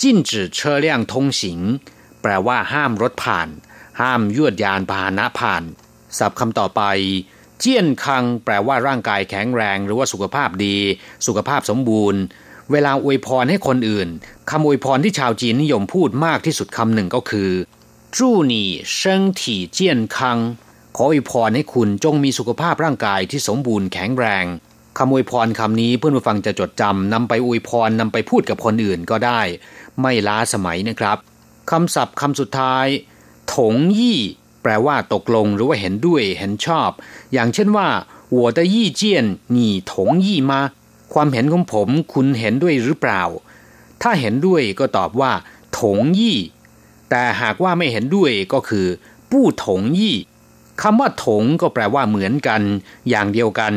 จิ้นจือเชอเลี่ยงทงสิงแปลว่าห้ามรถผ่าน ห้ามยวดยานพาหนะผ่าน ศัพท์คำต่อไป เจียนคังแปลว่าร่างกายแข็งแรง หรือว่าสุขภาพดี สุขภาพสมบูรณ์ เวลาอวยพรให้คนอื่นคำอวยพรที่ชาวจีนนิยมพูดมากที่สุดคำหนึ่งก็คือจู้หนี่เซิงถี่เจียนคังขออวยพรให้คุณจงมีสุขภาพร่างกายที่สมบูรณ์แข็งแรงคำอวยพรคำนี้เพื่อนผู้ฟังจะจดจำนำไปอวยพรนำไปพูดกับคนอื่นก็ได้ ไม่ล้าสมัยนะครับคำศัพท์คำสุดท้าย ถงยี่ แปลว่าตกลงหรือว่าเห็นด้วยเห็นชอบ อย่างเช่นว่า我的意见你同意吗ความเห็นของผมคุณเห็นด้วยหรือเปล่า ถ้าเห็นด้วยก็ตอบว่าถงยี่ แต่หากว่าไม่เห็นด้วยก็คือปู้ถงยี่คำว่าถงก็แปลว่าเหมือนกัน อย่างเดียวกัน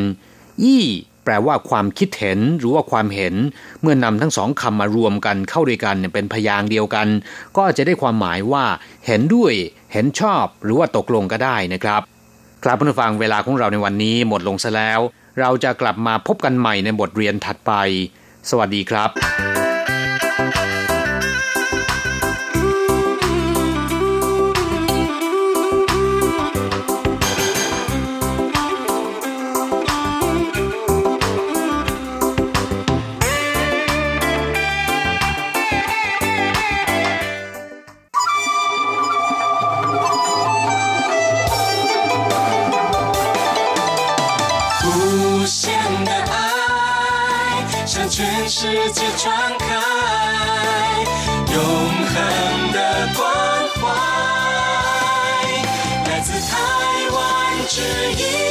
ยี่แปลว่าความคิดเห็นหรือว่าความเห็น เมื่อนำทั้งสองคำมารวมกันเข้าด้วยกันเป็นพยางเดียวกัน ก็จะได้ความหมายว่า เห็นด้วย เห็นชอบหรือว่าตกลงก็ได้นะครับครับผู้ฟังเวลาของเราในวันนี้หมดลงซะแล้ว เราจะกลับมาพบกันใหม่ในบทเรียนถัดไป สวัสดีครับ
世界传开，永恒的关怀，来自台湾
之音。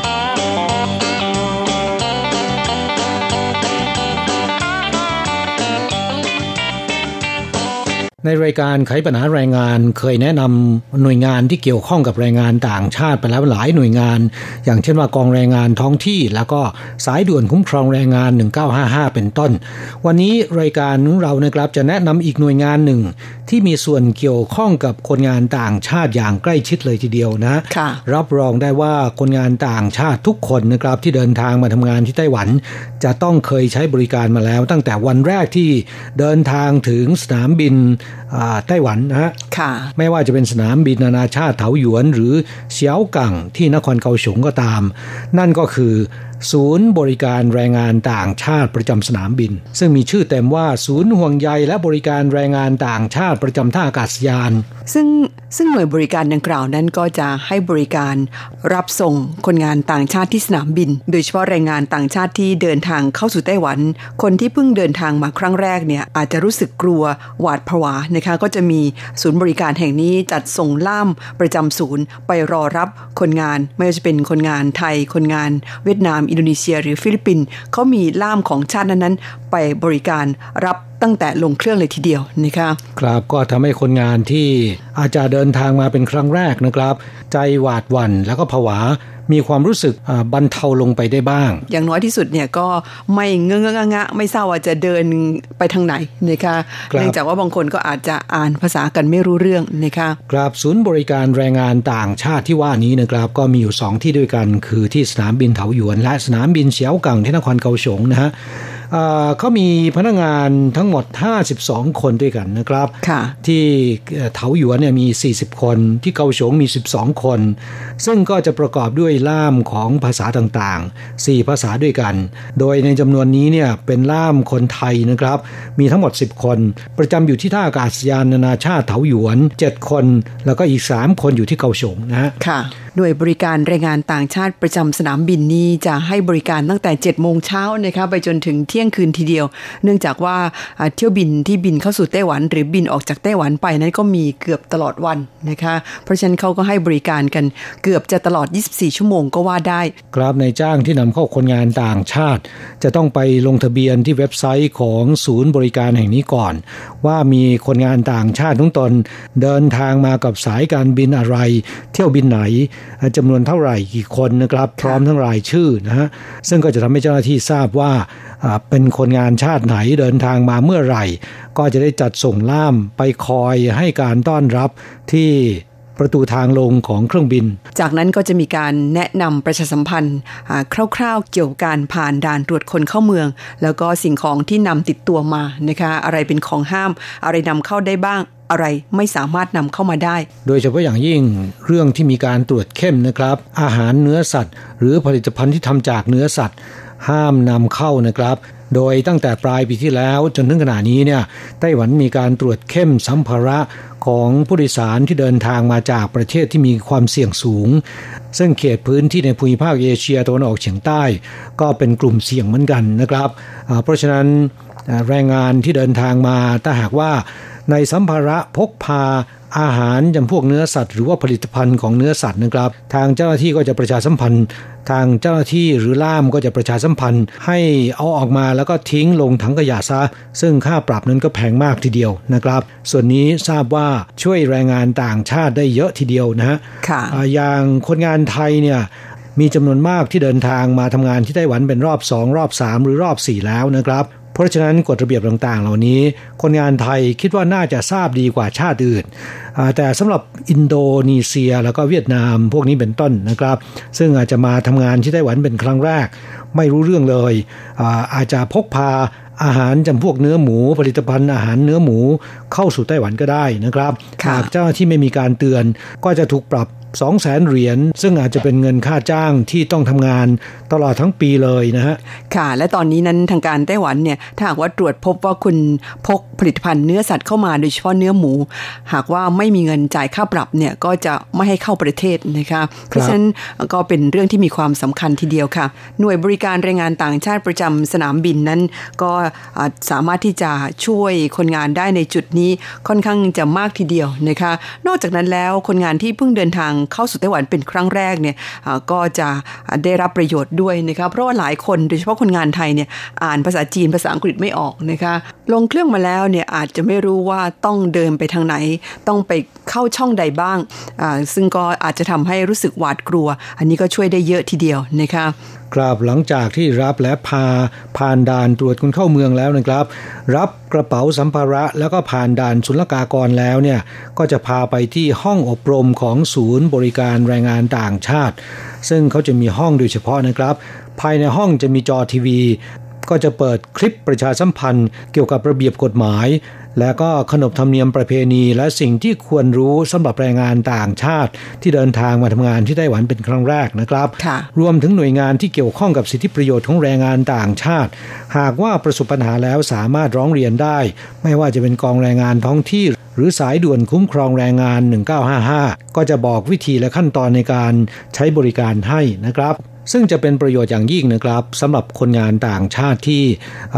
ในรายการไขปัญหาแรงงานเคยแนะนำหน่วยงานที่เกี่ยวข้องกับแรงงานต่างชาติไปแล้วหลายหน่วยงาน อย่างเช่นว่ากองแรงงานท้องที่ แล้วก็สายด่วนคุ้มครองแรงงาน 1955 เป็นต้น วันนี้รายการของเรานะครับจะแนะนำอีกหน่วยงานหนึ่ง ที่มีส่วนเกี่ยวข้องกับคนงานต่างชาติอย่างใกล้ชิดเลยทีเดียวนะ
ค่ะ
รับรองได้ว่าคนงานต่างชาติทุกคนนะครับที่เดินทางมาทำงานที่ไต้หวัน จะต้องเคยใช้บริการมาแล้ว ตั้งแต่วันแรกที่เดินทางถึงสนามบินอ่าไต้หวันนะฮะ
ค่ะ
ไม่ว่าจะเป็นสนามบินนานาชาติเถาหยวน หรือเซียวกังที่นครเกาสงก็ตาม นั่นก็คือ ศูนย์บริการแรงงานต่างชาติประจำสนามบิน ซึ่งมีชื่อเต็มว่าศูนย์ห่วงใยและบริการแรงงานต่างชาติประจำท่าอากาศยาน
ซึ่ง ซึ่งหน่วยบริการดังกล่าวนั้นก็จะให้บริการรับส่งคนงานต่างชาติที่สนามบิน โดยเฉพาะแรงงานต่างชาติที่เดินทางเข้าสู่ไต้หวัน คนที่เพิ่งเดินทางมาครั้งแรกเนี่ยอาจจะรู้สึกกลัวหวาดผวานะคะก็จะมีศูนย์บริการแห่งนี้จัดส่งล่ามประจำศูนย์ ไปรอรับคนงาน ไม่ว่าจะเป็นคนงานไทย คนงาน เวียดนาม อินโดนีเซีย หรือฟิลิปปินส์เขามีล่ามของชาตินั้นๆไปบริการรับ ตั้งแต่ลงเครื่องเลยทีเดียวนะคะ
ครับก็ทำให้คนงานที่อาจจะเดินทางมาเป็นครั้งแรกนะครับ ใจหวาดหวั่นแล้วก็ผวามีความรู้สึกอ่าบรรเทาลงไปได้บ้าง
อย่างน้อยที่สุดเนี่ยก็ไม่เงอะเงอะงะไม่ทราบว่าจะเดินไปทางไหนนะคะ
ครับ
เนื่องจากว่าบางคนก็อาจจะอ่านภาษากันไม่รู้เรื่องนะคะ
ครับศูนย์บริการแรงงานต่างชาติที่ว่านี้นะครับ ก็มีอยู่ 2 ที่ด้วยกัน คือที่สนามบินเถาหยวน และสนามบินเฉียวกังที่นครเกาสงนะฮะอ่า เขามีพนักงานทั้งหมด 52 คนด้วยกันนะครับ
ค่ะ
ที่เอ่อเถาหยวนเนี่ยมี 40 คน ที่เกาสงมี 12 คน ซึ่งก็จะประกอบด้วยล่ามของภาษาต่างๆ 4 ภาษาด้วยกัน โดยในจำนวนนี้เนี่ยเป็นล่ามคนไทยนะครับ มีทั้งหมด 10 คน ประจำอยู่ที่ท่าอากาศยานนานาชาติเถาหยวน 7 คน แล้วก็อีก 3 คนอยู่ที่เกาสงนะฮะ
ค่ะหน่วยบริการแรงงานต่างชาติประจำสนามบินนี้จะให้บริการตั้งแต่7จ็ดโมงเช้านะคะไปจนถึงเที่ยงคืนทีเดียว เนื่องจากว่าเที่ยวบินที่บินเข้าสู่ไต้หวัน หรือบินออกจากไต้หวันไปนั้นก็มีเกือบตลอดวันนะคะ เพราะฉะนั้นเขาก็ให้บริการกันเกือบจะตลอด 24 ชั่วโมงก็ว่าได้
ครับในจ้างที่นำเข้าคนงานต่างชาติ จะต้องไปลงทะเบียนที่เว็บไซต์ของศูนย์บริการแห่งนี้ก่อน ว่ามีคนงานต่างชาติทุกตนเดินทางมากับสายการบินอะไร เที่ยวบินไหนจำนวนเท่าไหร่กี่คนนะครับ พร้อมทั้งรายชื่อนะฮะซึ่งก็จะทำให้เจ้าหน้าที่ทราบว่าเป็นคนงานชาติไหนเดินทางมาเมื่อไหร่ ก็จะได้จัดส่งล่ามไปคอยให้การต้อนรับที่ประตูทางลงของเครื่องบิน
จากนั้นก็จะมีการแนะนำประชาสัมพันธ์อ่าคร่าวๆ เกี่ยวกับการผ่านด่านตรวจคนเข้าเมือง แล้วก็สิ่งของที่นำติดตัวมานะคะอะไรเป็นของห้าม อะไรนำเข้าได้บ้างอะไรไม่สามารถนำเข้ามาได้
โดยเฉพาะอย่างยิ่งเรื่องที่มีการตรวจเข้มนะครับ อาหารเนื้อสัตว์ หรือผลิตภัณฑ์ที่ทำจากเนื้อสัตว์ ห้ามนำเข้านะครับ โดยตั้งแต่ปลายปีที่แล้วจนถึงขณะนี้เนี่ยไต้หวันมีการตรวจเข้มสัมภาระของผู้โดยสารที่เดินทางมาจากประเทศที่มีความเสี่ยงสูง ซึ่งเขตพื้นที่ในภูมิภาคเอเชียตะวันออกเฉียงใต้ ก็เป็นกลุ่มเสี่ยงเหมือนกันนะครับ เพราะฉะนั้นแรงงานที่เดินทางมาถ้าหากว่าในสัมภาระพกพาอาหารจำพวกเนื้อสัตว์ หรือว่าผลิตภัณฑ์ของเนื้อสัตว์นะครับ ทางเจ้าหน้าที่ก็จะประชาสัมพันธ์ ทางเจ้าหน้าที่หรือล่ามก็จะประชาสัมพันธ์ ให้เอาออกมาแล้วก็ทิ้งลงถังขยะซะ ซึ่งค่าปรับนั้นก็แพงมากทีเดียวนะครับ ส่วนนี้ทราบว่าช่วยแรงงานต่างชาติได้เยอะทีเดียวนะฮะ
ค่ะ
อ่าอย่างคนงานไทยเนี่ยมีจำนวนมากที่เดินทางมาทำงานที่ไต้หวันเป็นรอบ 2 รอบ 3 หรือรอบ 4 แล้วนะครับเพ ราะฉะนั้นกฎระเบียบต่างๆ เหล่านี้ คนงานไทยคิดว่าน่าจะทราบดีกว่าชาติอื่นอ่าแต่สำหรับอินโดนีเซียแล้วก็เวียดนามพวกนี้เป็นต้นนะครับ ซึ่งอาจจะมาทำงานที่ไต้หวันเป็นครั้งแรก ไม่รู้เรื่องเลยอาอาจจะพกพาอาหารจำพวกเนื้อหมู ผลิตภัณฑ์อาหารเนื้อหมูเข้าสู่ไต้หวันก็ได้นะครับ
ค่ะ
หากเจ้าหน้าที่ไม่มีการเตือนก็จะถูกปรับ 2 0 0แสนเหรียญซึ่งอาจจะเป็นเงินค่าจ้างที่ต้องทำงานตลอดทั้งปีเลยนะฮะ
ค่ะ และตอนนี้นั้นทางการไต้หวันเนี่ย ถ้าหากว่าตรวจพบว่าคุณพกผลิตภัณฑ์เนื้อสัตว์เข้ามาโดยเฉพาะเนื้อหมู หากว่าไม่มีเงินจ่ายค่าปรับเนี่ยก็จะไม่ให้เข้าประเทศนะคะเพราะฉะนั้นก็เป็นเรื่องที่มีความสำคัญทีเดียวค่ะ หน่วยบริการแรงงานต่างชาติประจำสนามบินนั้น ก็สามารถที่จะช่วยคนงานได้ในจุดนี้ค่อนข้างจะมากทีเดียวนะคะ นอกจากนั้นแล้วคนงานที่เพิ่งเดินทางเข้าสู่ไต้หวันเป็นครั้งแรกเนี่ยก็จะได้รับประโยชน์ด้วยนะคะเพราะว่าหลายคนโดยเฉพาะคนงานไทยเนี่ยอ่านภาษาจีนภาษาอังกฤษไม่ออกนะคะลงเครื่องมาแล้วเนี่ยอาจจะไม่รู้ว่าต้องเดินไปทางไหน ต้องไปเข้าช่องใดบ้าง ซึ่งก็อาจจะทำให้รู้สึกหวาดกลัว อันนี้ก็ช่วยได้เยอะทีเดียวนะคะ
กราบหลังจากที่รับและพาผ่านด่านตรวจคนเข้าเมืองแล้วนะครับ รับ กระเป๋าสัมภาระแล้วก็ผ่านด่านศุลกากรแล้วเนี่ยก็จะพาไปที่ห้องอบรมของศูนย์บริการแรงงานต่างชาติ ซึ่งเขาจะมีห้องโดยเฉพาะนะครับ ภายในห้องจะมีจอทีวี ก็จะเปิดคลิปประชาสัมพันธ์ เกี่ยวกับระเบียบกฎหมาย และก็ขนบธรรมเนียมประเพณีและสิ่งที่ควรรู้สำหรับแรงงานต่างชาติ ที่เดินทางมาทำงานที่ไต้หวันเป็นครั้งแรกนะครับ รวมถึงหน่วยงานที่เกี่ยวข้องกับสิทธิประโยชน์ของแรงงานต่างชาติ หากว่าประสบปัญหาแล้วสามารถร้องเรียนได้ ไม่ว่าจะเป็นกองแรงงานท้องที่ หรือสายด่วนคุ้มครองแรงงาน 1955 ก็จะบอกวิธีและขั้นตอนในการใช้บริการให้นะครับ ซึ่งจะเป็นประโยชน์อย่างยิ่งนะครับสำหรับคนงานต่างชาติที่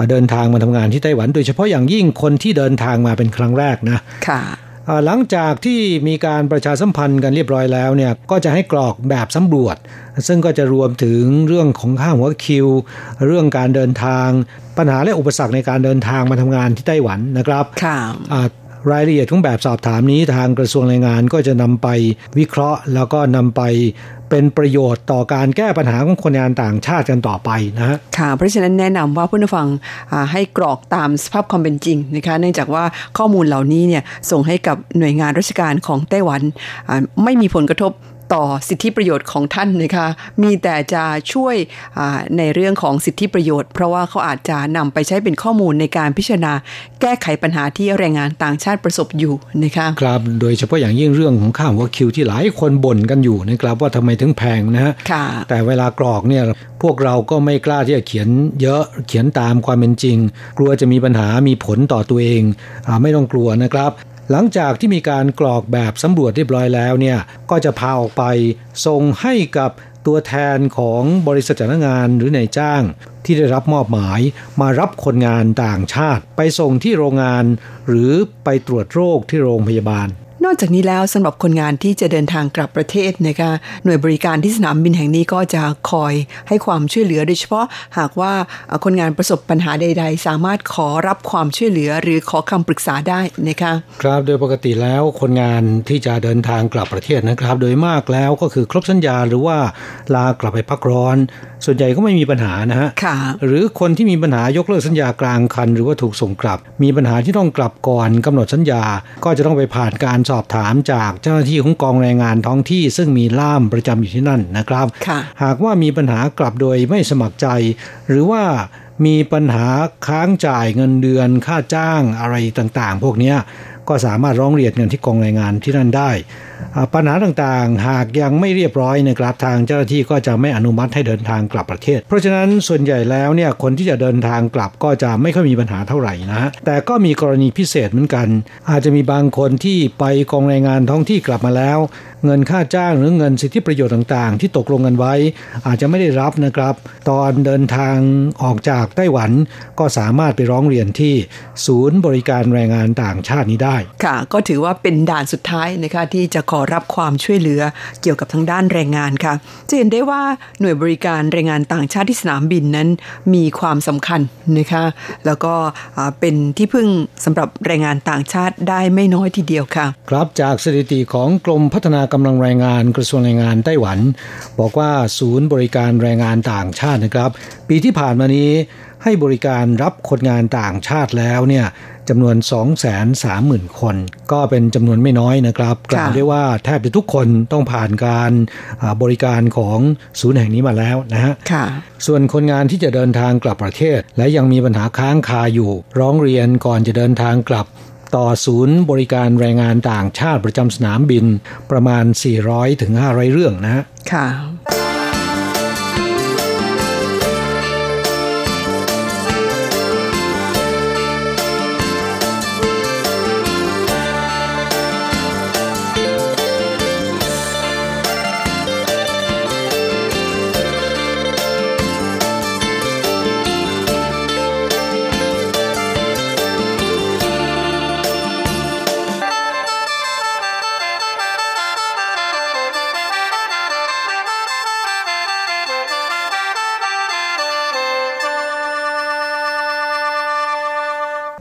เดินทางมาทำงานที่ไต้หวัน โดยเฉพาะอย่างยิ่งคนที่เดินทางมาเป็นครั้งแรกนะ
ค่ะ
หลังจากที่มีการประชาสัมพันธ์กันเรียบร้อยแล้วเนี่ยก็จะให้กรอกแบบสำรวจ ซึ่งก็จะรวมถึงเรื่องของค่าหัวคิว เรื่องการเดินทาง ปัญหาและอุปสรรคในการเดินทางมาทำงานที่ไต้หวันนะครับ
ค่ะ
รายละเอียดของแบบสอบถามนี้ทางกระทรวงแรงงานก็จะนำไปวิเคราะห์ แล้วก็นำไป เป็นประโยชน์ต่อการแก้ปัญหาของคนงานต่างชาติกันต่อไปนะฮะ
ค่ะ เพราะฉะนั้นแนะนำว่าผู้นฟังให้กรอกตามสภาพความเป็นจริงนะคะเนื่องจากว่าข้อมูลเหล่านี้เนี่ยส่งให้กับหน่วยงานราชการของไต้หวันไม่มีผลกระทบ ต่อสิทธิประโยชน์ของท่านนะคะมีแต่จะช่วยในเรื่องของสิทธิประโยชน์ เพราะว่าเขาอาจจะนำไปใช้เป็นข้อมูลในการพิจารณา แก้ไขปัญหาที่แรงงานต่างชาติประสบอยู่นะคะ
ครับโดยเฉพาะอย่างยิ่งเรื่องของค่าหัวคิวที่หลายคนบ่นกันอยู่นะครับว่าทำไมถึงแพงนะฮะแต่เวลากรอกเนี่ยพวกเราก็ไม่กล้าที่จะเขียนเยอะเขียนตามความเป็นจริง กลัวจะมีปัญหามีผลต่อตัวเองอไม่ต้องกลัวนะครับ หลังจากที่มีการกรอกแบบสำรวจเรียบร้อยแล้วเนี่ยก็จะพาออกไปส่งให้กับตัวแทนของบริษัทจ้างงานหรือนายจ้าง ที่ได้รับมอบหมายมารับคนงานต่างชาติ ไปส่งที่โรงงาน หรือไปตรวจโรคที่โรงพยาบาล
นอกจากนี้แล้วสำหรับคนงานที่จะเดินทางกลับประเทศนะคะหน่วยบริการที่สนามบินแห่งนี้ก็จะคอยให้ความช่วยเหลือโดยเฉพาะหากว่าคนงานประสบปัญหาใด ๆ สามารถขอรับความช่วยเหลือหรือขอคำปรึกษาได้นะคะ
ครับโดยปกติแล้วคนงานที่จะเดินทางกลับประเทศนะครับ โดยมากแล้วก็คือครบสัญญาหรือว่าลากลับไปพักร้อน ส่วนใหญ่ก็ไม่มีปัญหานะฮะหรือคนที่มีปัญหายกเลิกสัญญากลางคัน หรือว่าถูกส่งกลับ มีปัญหาที่ต้องกลับก่อนกำหนดสัญญา ก็จะต้องไปผ่านการสอบถามจากเจ้าหน้าที่ของกองแรงงานท้องที่ ซึ่งมีล่ามประจำอยู่ที่นั่นนะครับ หากว่ามีปัญหากลับโดยไม่สมัครใจ หรือว่ามีปัญหาค้างจ่ายเงินเดือนค่าจ้างอะไรต่างๆ พวกนี้ก็สามารถร้องเรียนเงินที่กองแรงงานที่นั่นได้ ปัญหาต่างๆ หากยังไม่เรียบร้อยนะครับทางเจ้าหน้าที่ก็จะไม่อนุมัติให้เดินทางกลับประเทศ เพราะฉะนั้นส่วนใหญ่แล้วเนี่ยคนที่จะเดินทางกลับก็จะไม่ค่อยมีปัญหาเท่าไหร่นะแต่ก็มีกรณีพิเศษเหมือนกัน อาจจะมีบางคนที่ไปกองแรงงานท้องที่กลับมาแล้ว เงินค่าจ้างหรือเงินสิทธิประโยชน์ต่างๆ ที่ตกลงกันไว้ อาจจะไม่ได้รับนะครับ ตอนเดินทางออกจากไต้หวัน ก็สามารถไปร้องเรียนที่ศูนย์บริการแรงงานต่างชาตินี้ได้
ค่ะ ก็ถือว่าเป็นด่านสุดท้ายนะคะที่จะขอรับความช่วยเหลือเกี่ยวกับทางด้านแรงงานค่ะจะเห็นได้ว่าหน่วยบริการแรงงานต่างชาติที่สนามบินนั้นมีความสำคัญนะคะแล้วก็เป็นที่พึ่งสำหรับแรงงานต่างชาติได้ไม่น้อยทีเดียวค่ะ
ครับจากสถิติของกรมพัฒนากำลังแรงงานกระทรวงแรงงานไต้หวัน บอกว่าศูนย์บริการแรงงานต่างชาตินะครับ ปีที่ผ่านมานี้ให้บริการรับคนงานต่างชาติแล้วเนี่ยจำนวน 230,000 คน ก็เป็นจำนวนไม่น้อยนะครับกล่าวได้ว่าแทบจะทุกคนต้องผ่านการบริการของศูนย์แห่งนี้มาแล้วนะฮะส่วนคนงานที่จะเดินทางกลับประเทศ และยังมีปัญหาค้างคาอยู่ ร้องเรียนก่อนจะเดินทางกลับ ต่อศูนย์บริการแรงงานต่างชาติประจำสนามบินประมาณ 400ถึง500 เรื่องนะ
ค่ะ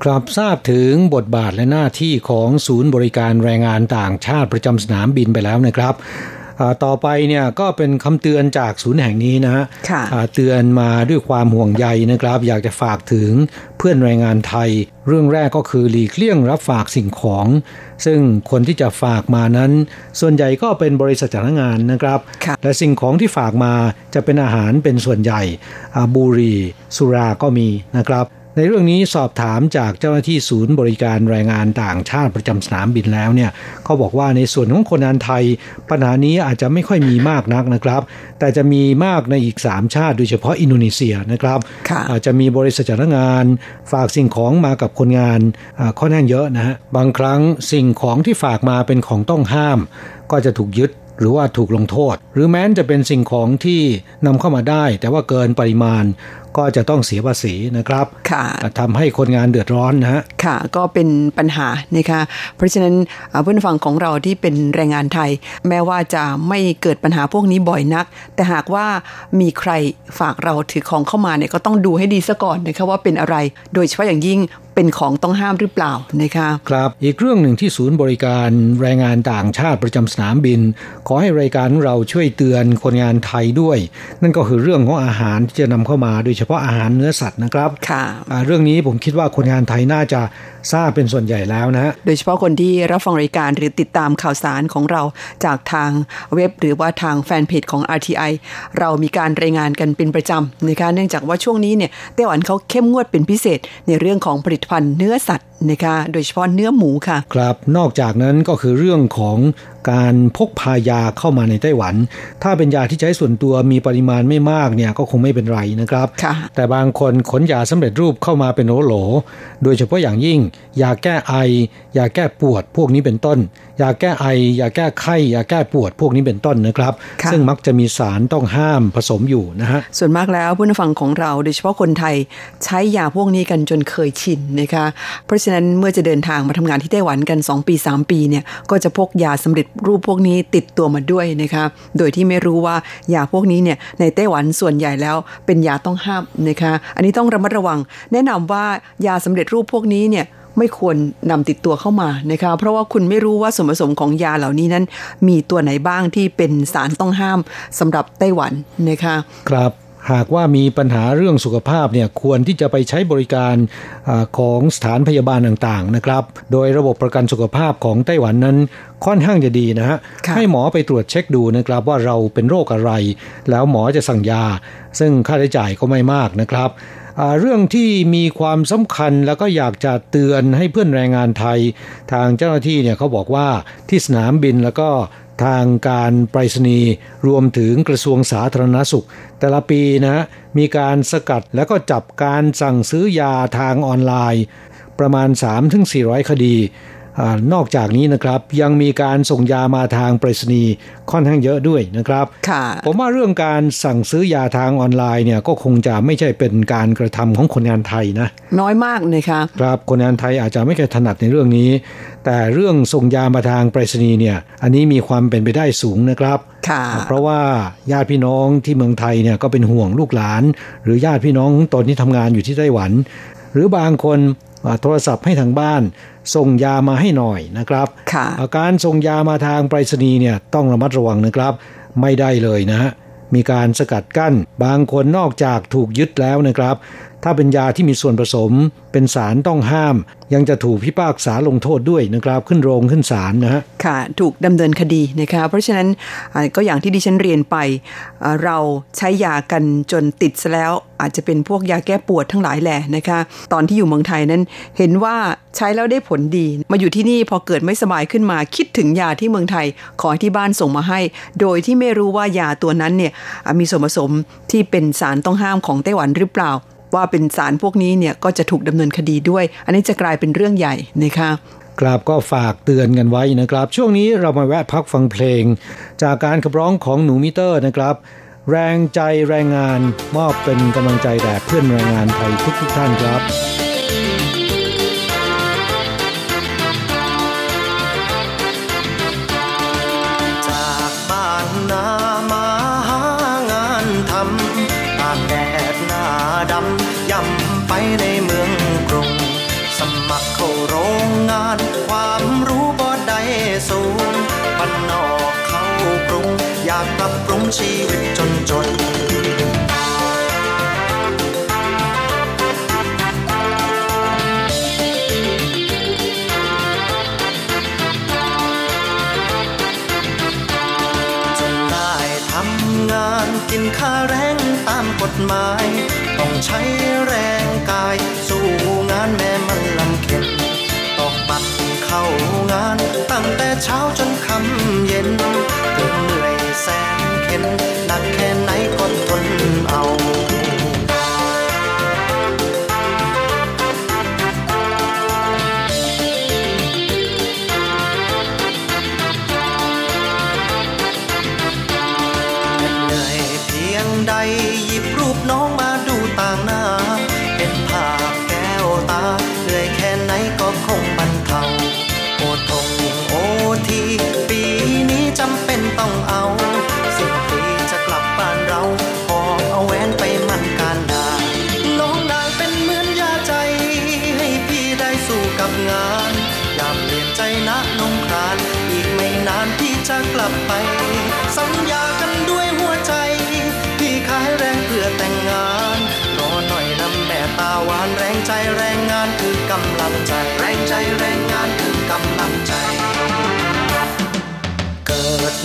ครับทราบถึงบทบาทและหน้าที่ของศูนย์บริการแรงงานต่างชาติประจำสนามบินไปแล้วนะครับต่อไปเนี่ยก็เป็นคำเตือนจากศูนย์แห่งนี้นะฮะเตือนมาด้วยความห่วงใยนะครับ อยากจะฝากถึงเพื่อนแรงงานไทย เรื่องแรกก็คือหลีกเลี่ยงรับฝากสิ่งของ ซึ่งคนที่จะฝากมานั้น ส่วนใหญ่ก็เป็นบริษัทจ้างงานนะครับ และสิ่งของที่ฝากมาจะเป็นอาหารเป็นส่วนใหญ่บุรีสุราก็มีนะครับ ในเรื่องนี้สอบถามจากเจ้าหน้าที่ศูนย์บริการแรงงานต่างชาติประจำสนามบินแล้วเนี่ยเขาบอกว่าในส่วนของคนงานไทย ปัญหานี้อาจจะไม่ค่อยมีมากนักนะครับ แต่จะมีมากในอีก 3 ชาติ โดยเฉพาะอินโดนีเซียนะครับอาจจะมีบริษัทจ้างงาน ฝากสิ่งของมากับคนงานค่อนข้างเยอะนะฮะบางครั้งสิ่งของที่ฝากมาเป็นของต้องห้าม ก็จะถูกยึดหรือว่าถูกลงโทษ หรือแม้นจะเป็นสิ่งของที่นำเข้ามาได้ แต่ว่าเกินปริมาณ ก็จะต้องเสียภาษีนะครับ
ค่ะ
ทำให้คนงานเดือดร้อนนะฮะ
ค่ะ ก็เป็นปัญหานะคะเพราะฉะนั้นเพื่อนฟังของเราที่เป็นแรงงานไทย แม้ว่าจะไม่เกิดปัญหาพวกนี้บ่อยนัก แต่หากว่ามีใครฝากเราถือของเข้ามาเนี่ยก็ต้องดูให้ดีซะก่อนนะคะว่าเป็นอะไร โดยเฉพาะอย่างยิ่งเป็นของต้องห้ามหรือเปล่านะคะ
ครับอีกเรื่องหนึ่งที่ศูนย์บริการแรงงานต่างชาติประจำสนามบิน ขอให้รายการเราช่วยเตือนคนงานไทยด้วย นั่นก็คือเรื่องของอาหารที่จะนำเข้ามาโดยเฉพาะอาหารเนื้อสัตว์นะครับ
ค่ะ
เรื่องนี้ผมคิดว่าคนงานไทยน่าจะทราบเป็นส่วนใหญ่แล้วนะ
โดยเฉพาะคนที่รับฟังรายการหรือติดตามข่าวสารของเราจากทางเว็บหรือว่าทางแฟนเพจของ RTI เรามีการรายงานกันเป็นประจำนะคะเนื่องจากว่าช่วงนี้เนี่ยไต้หวันเขาเข้มงวดเป็นพิเศษในเรื่องของผลิตภัณฑ์เนื้อสัตว์นะคะโดยเฉพาะเนื้อหมูค่ะ
ครับนอกจากนั้นก็คือเรื่องของ การพกพายาเข้ามาในไต้หวัน ถ้าเป็นยาที่ใช้ส่วนตัวมีปริมาณไม่มากเนี่ยก็คงไม่เป็นไรนะครับ แต่บางคนขนยาสำเร็จรูปเข้ามาเป็นโหล โดยเฉพาะอย่างยิ่งยาแก้ไอยาแก้ปวดพวกนี้เป็นต้น ยาแก้ไอยาแก้ไข้ยาแก้ปวดพวกนี้เป็นต้นนะครับ ซึ่งมักจะมีสารต้องห้ามผสมอยู่นะฮะ
ส่วนมากแล้วผู้นฟังของเราโดยเฉพาะคนไทยใช้ยาพวกนี้กันจนเคยชินนะคะเพราะฉะนั้นเมื่อจะเดินทางมาทำงานที่ไต้หวันกัน 2 ปี 3 ปีเนี่ยก็จะพกยาสำเร็จรูปพวกนี้ติดตัวมาด้วยนะคะโดยที่ไม่รู้ว่ายาพวกนี้เนี่ยในไต้หวันส่วนใหญ่แล้วเป็นยาต้องห้ามนะคะอันนี้ต้องระมัดระวัง แนะนำว่ายาสำเร็จรูปพวกนี้เนี่ย ไม่ควรนำติดตัวเข้ามานะคะ เพราะว่าคุณไม่รู้ว่าส่วนผสมของยาเหล่านี้นั้น มีตัวไหนบ้างที่เป็นสารต้องห้ามสำหรับไต้หวันนะคะ
ครับหากว่ามีปัญหาเรื่องสุขภาพเนี่ยควรที่จะไปใช้บริการอของสถานพยาบาลต่างๆนะครับ โดยระบบประกันสุขภาพของไต้หวันนั้นค่อนข้างจะดีนะฮะให้หมอไปตรวจเช็คดูนะครับว่าเราเป็นโรคอะไร แล้วหมอจะสั่งยา ซึ่งค่าใช้จ่ายก็ไม่มากนะครับ เรื่องที่มีความสำคัญแล้วก็อยากจะเตือนให้เพื่อนแรงงานไทย ทางเจ้าหน้าที่เนี่ยเขาบอกว่าที่สนามบินแล้วก็ทางการไปรษณีย์รวมถึงกระทรวงสาธารณสุข แต่ละปีนะมีการสกัดแล้วก็จับการสั่งซื้อยาทางออนไลน์ ประมาณ 3-400 คดี นอกจากนี้นะครับยังมีการส่งยามาทางไปรษณีย์ค่อนข้างเยอะด้วยนะครับผมว่าเรื่องการสั่งซื้อยาทางออนไลน์เนี่ยก็คงจะไม่ใช่เป็นการกระทำของคนงานไทยนะ
น้อยมากเลยครับ
ครับคนงานไทยอาจจะไม่เคยถนัดในเรื่องนี้ แต่เรื่องส่งยามาทางไปรษณีย์เนี่ยอันนี้มีความเป็นไปได้สูงนะครับเพราะว่าญาติพี่น้องที่เมืองไทยเนี่ยก็เป็นห่วงลูกหลาน หรือญาติพี่น้องตนที่ทำงานอยู่ที่ไต้หวัน หรือบางคนโทรศัพท์ให้ทางบ้าน ส่งยามาให้หน่อยนะครับอาการส่งยามาทางไปรษณีย์เนี่ยต้องระมัดระวังนะครับ ไม่ได้เลยนะฮะมีการสกัดกั้น บางคนนอกจากถูกยึดแล้วนะครับ ถ้าเป็นยาที่มีส่วนผสม เป็นสารต้องห้าม ยังจะถูกพิพากษาลงโทษด้วยนะครับ ขึ้นโรงขึ้นศาลนะฮะ
ค่ะ ถูกดำเนินคดีนะคะเพราะฉะนั้นก็อย่างที่ดิฉันเรียนไป เราใช้ยากันจนติดซะแล้วอาจจะเป็นพวกยาแก้ปวดทั้งหลายแหละนะคะ ตอนที่อยู่เมืองไทยนั้นเห็นว่าใช้แล้วได้ผลดี มาอยู่ที่นี่พอเกิดไม่สบายขึ้นมา คิดถึงยาที่เมืองไทย ขอที่บ้านส่งมาให้ โดยที่ไม่รู้ว่ายาตัวนั้นเนี่ยมีส่วนผสมที่เป็นสารต้องห้ามของไต้หวันหรือเปล่า ว่าเป็นสารพวกนี้เนี่ยก็จะถูกดำเนินคดีด้วย อันนี้จะกลายเป็นเรื่องใหญ่นะคะ
กราบก็ฝากเตือนกันไว้นะครับ ช่วงนี้เรามาแวะพักฟังเพลง จากการขับร้องของหนูมิเตอร์นะครับ แรงใจแรงงานมอบเป็นกำลังใจแด่เพื่อนแรงงานไทยทุกๆท่านครับ
ชีวิตจนจนจนได้ทำงานกินค่าแรงตามกฎหมาย ต้องใช้แรงกาย สู้งานแม่มันลำเข็นตอกบัตรเข้างาน ตั้งแต่เช้าจนค่ำเย็นถึงเหนื่อยแสน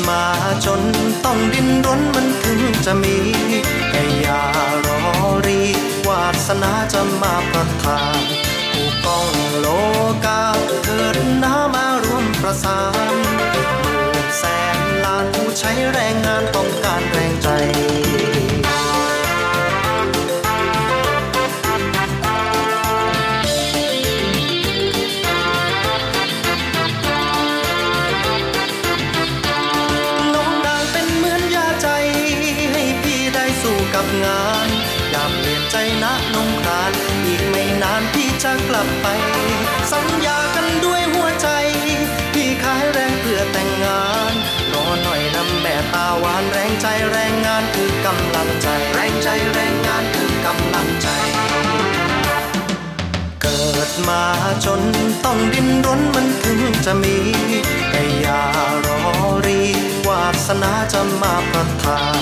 มาจนต้องดิ้นรนมันถึงจะมีแต่อย่ารอรีวาสนาจะมาประทานผู้กองโลกาเกิดน้ามารวมประสานหมื่นแสนล้านผู้ใช้แรงงานต้องการแรงใจ แรงใจแรงงานคือกำลังใจ แรงใจแรงงานคือกำลังใจ เกิดมาจนต้องดิ้นรนมันถึงจะมี แต่อย่ารอรีวาสนาจะมาประทาน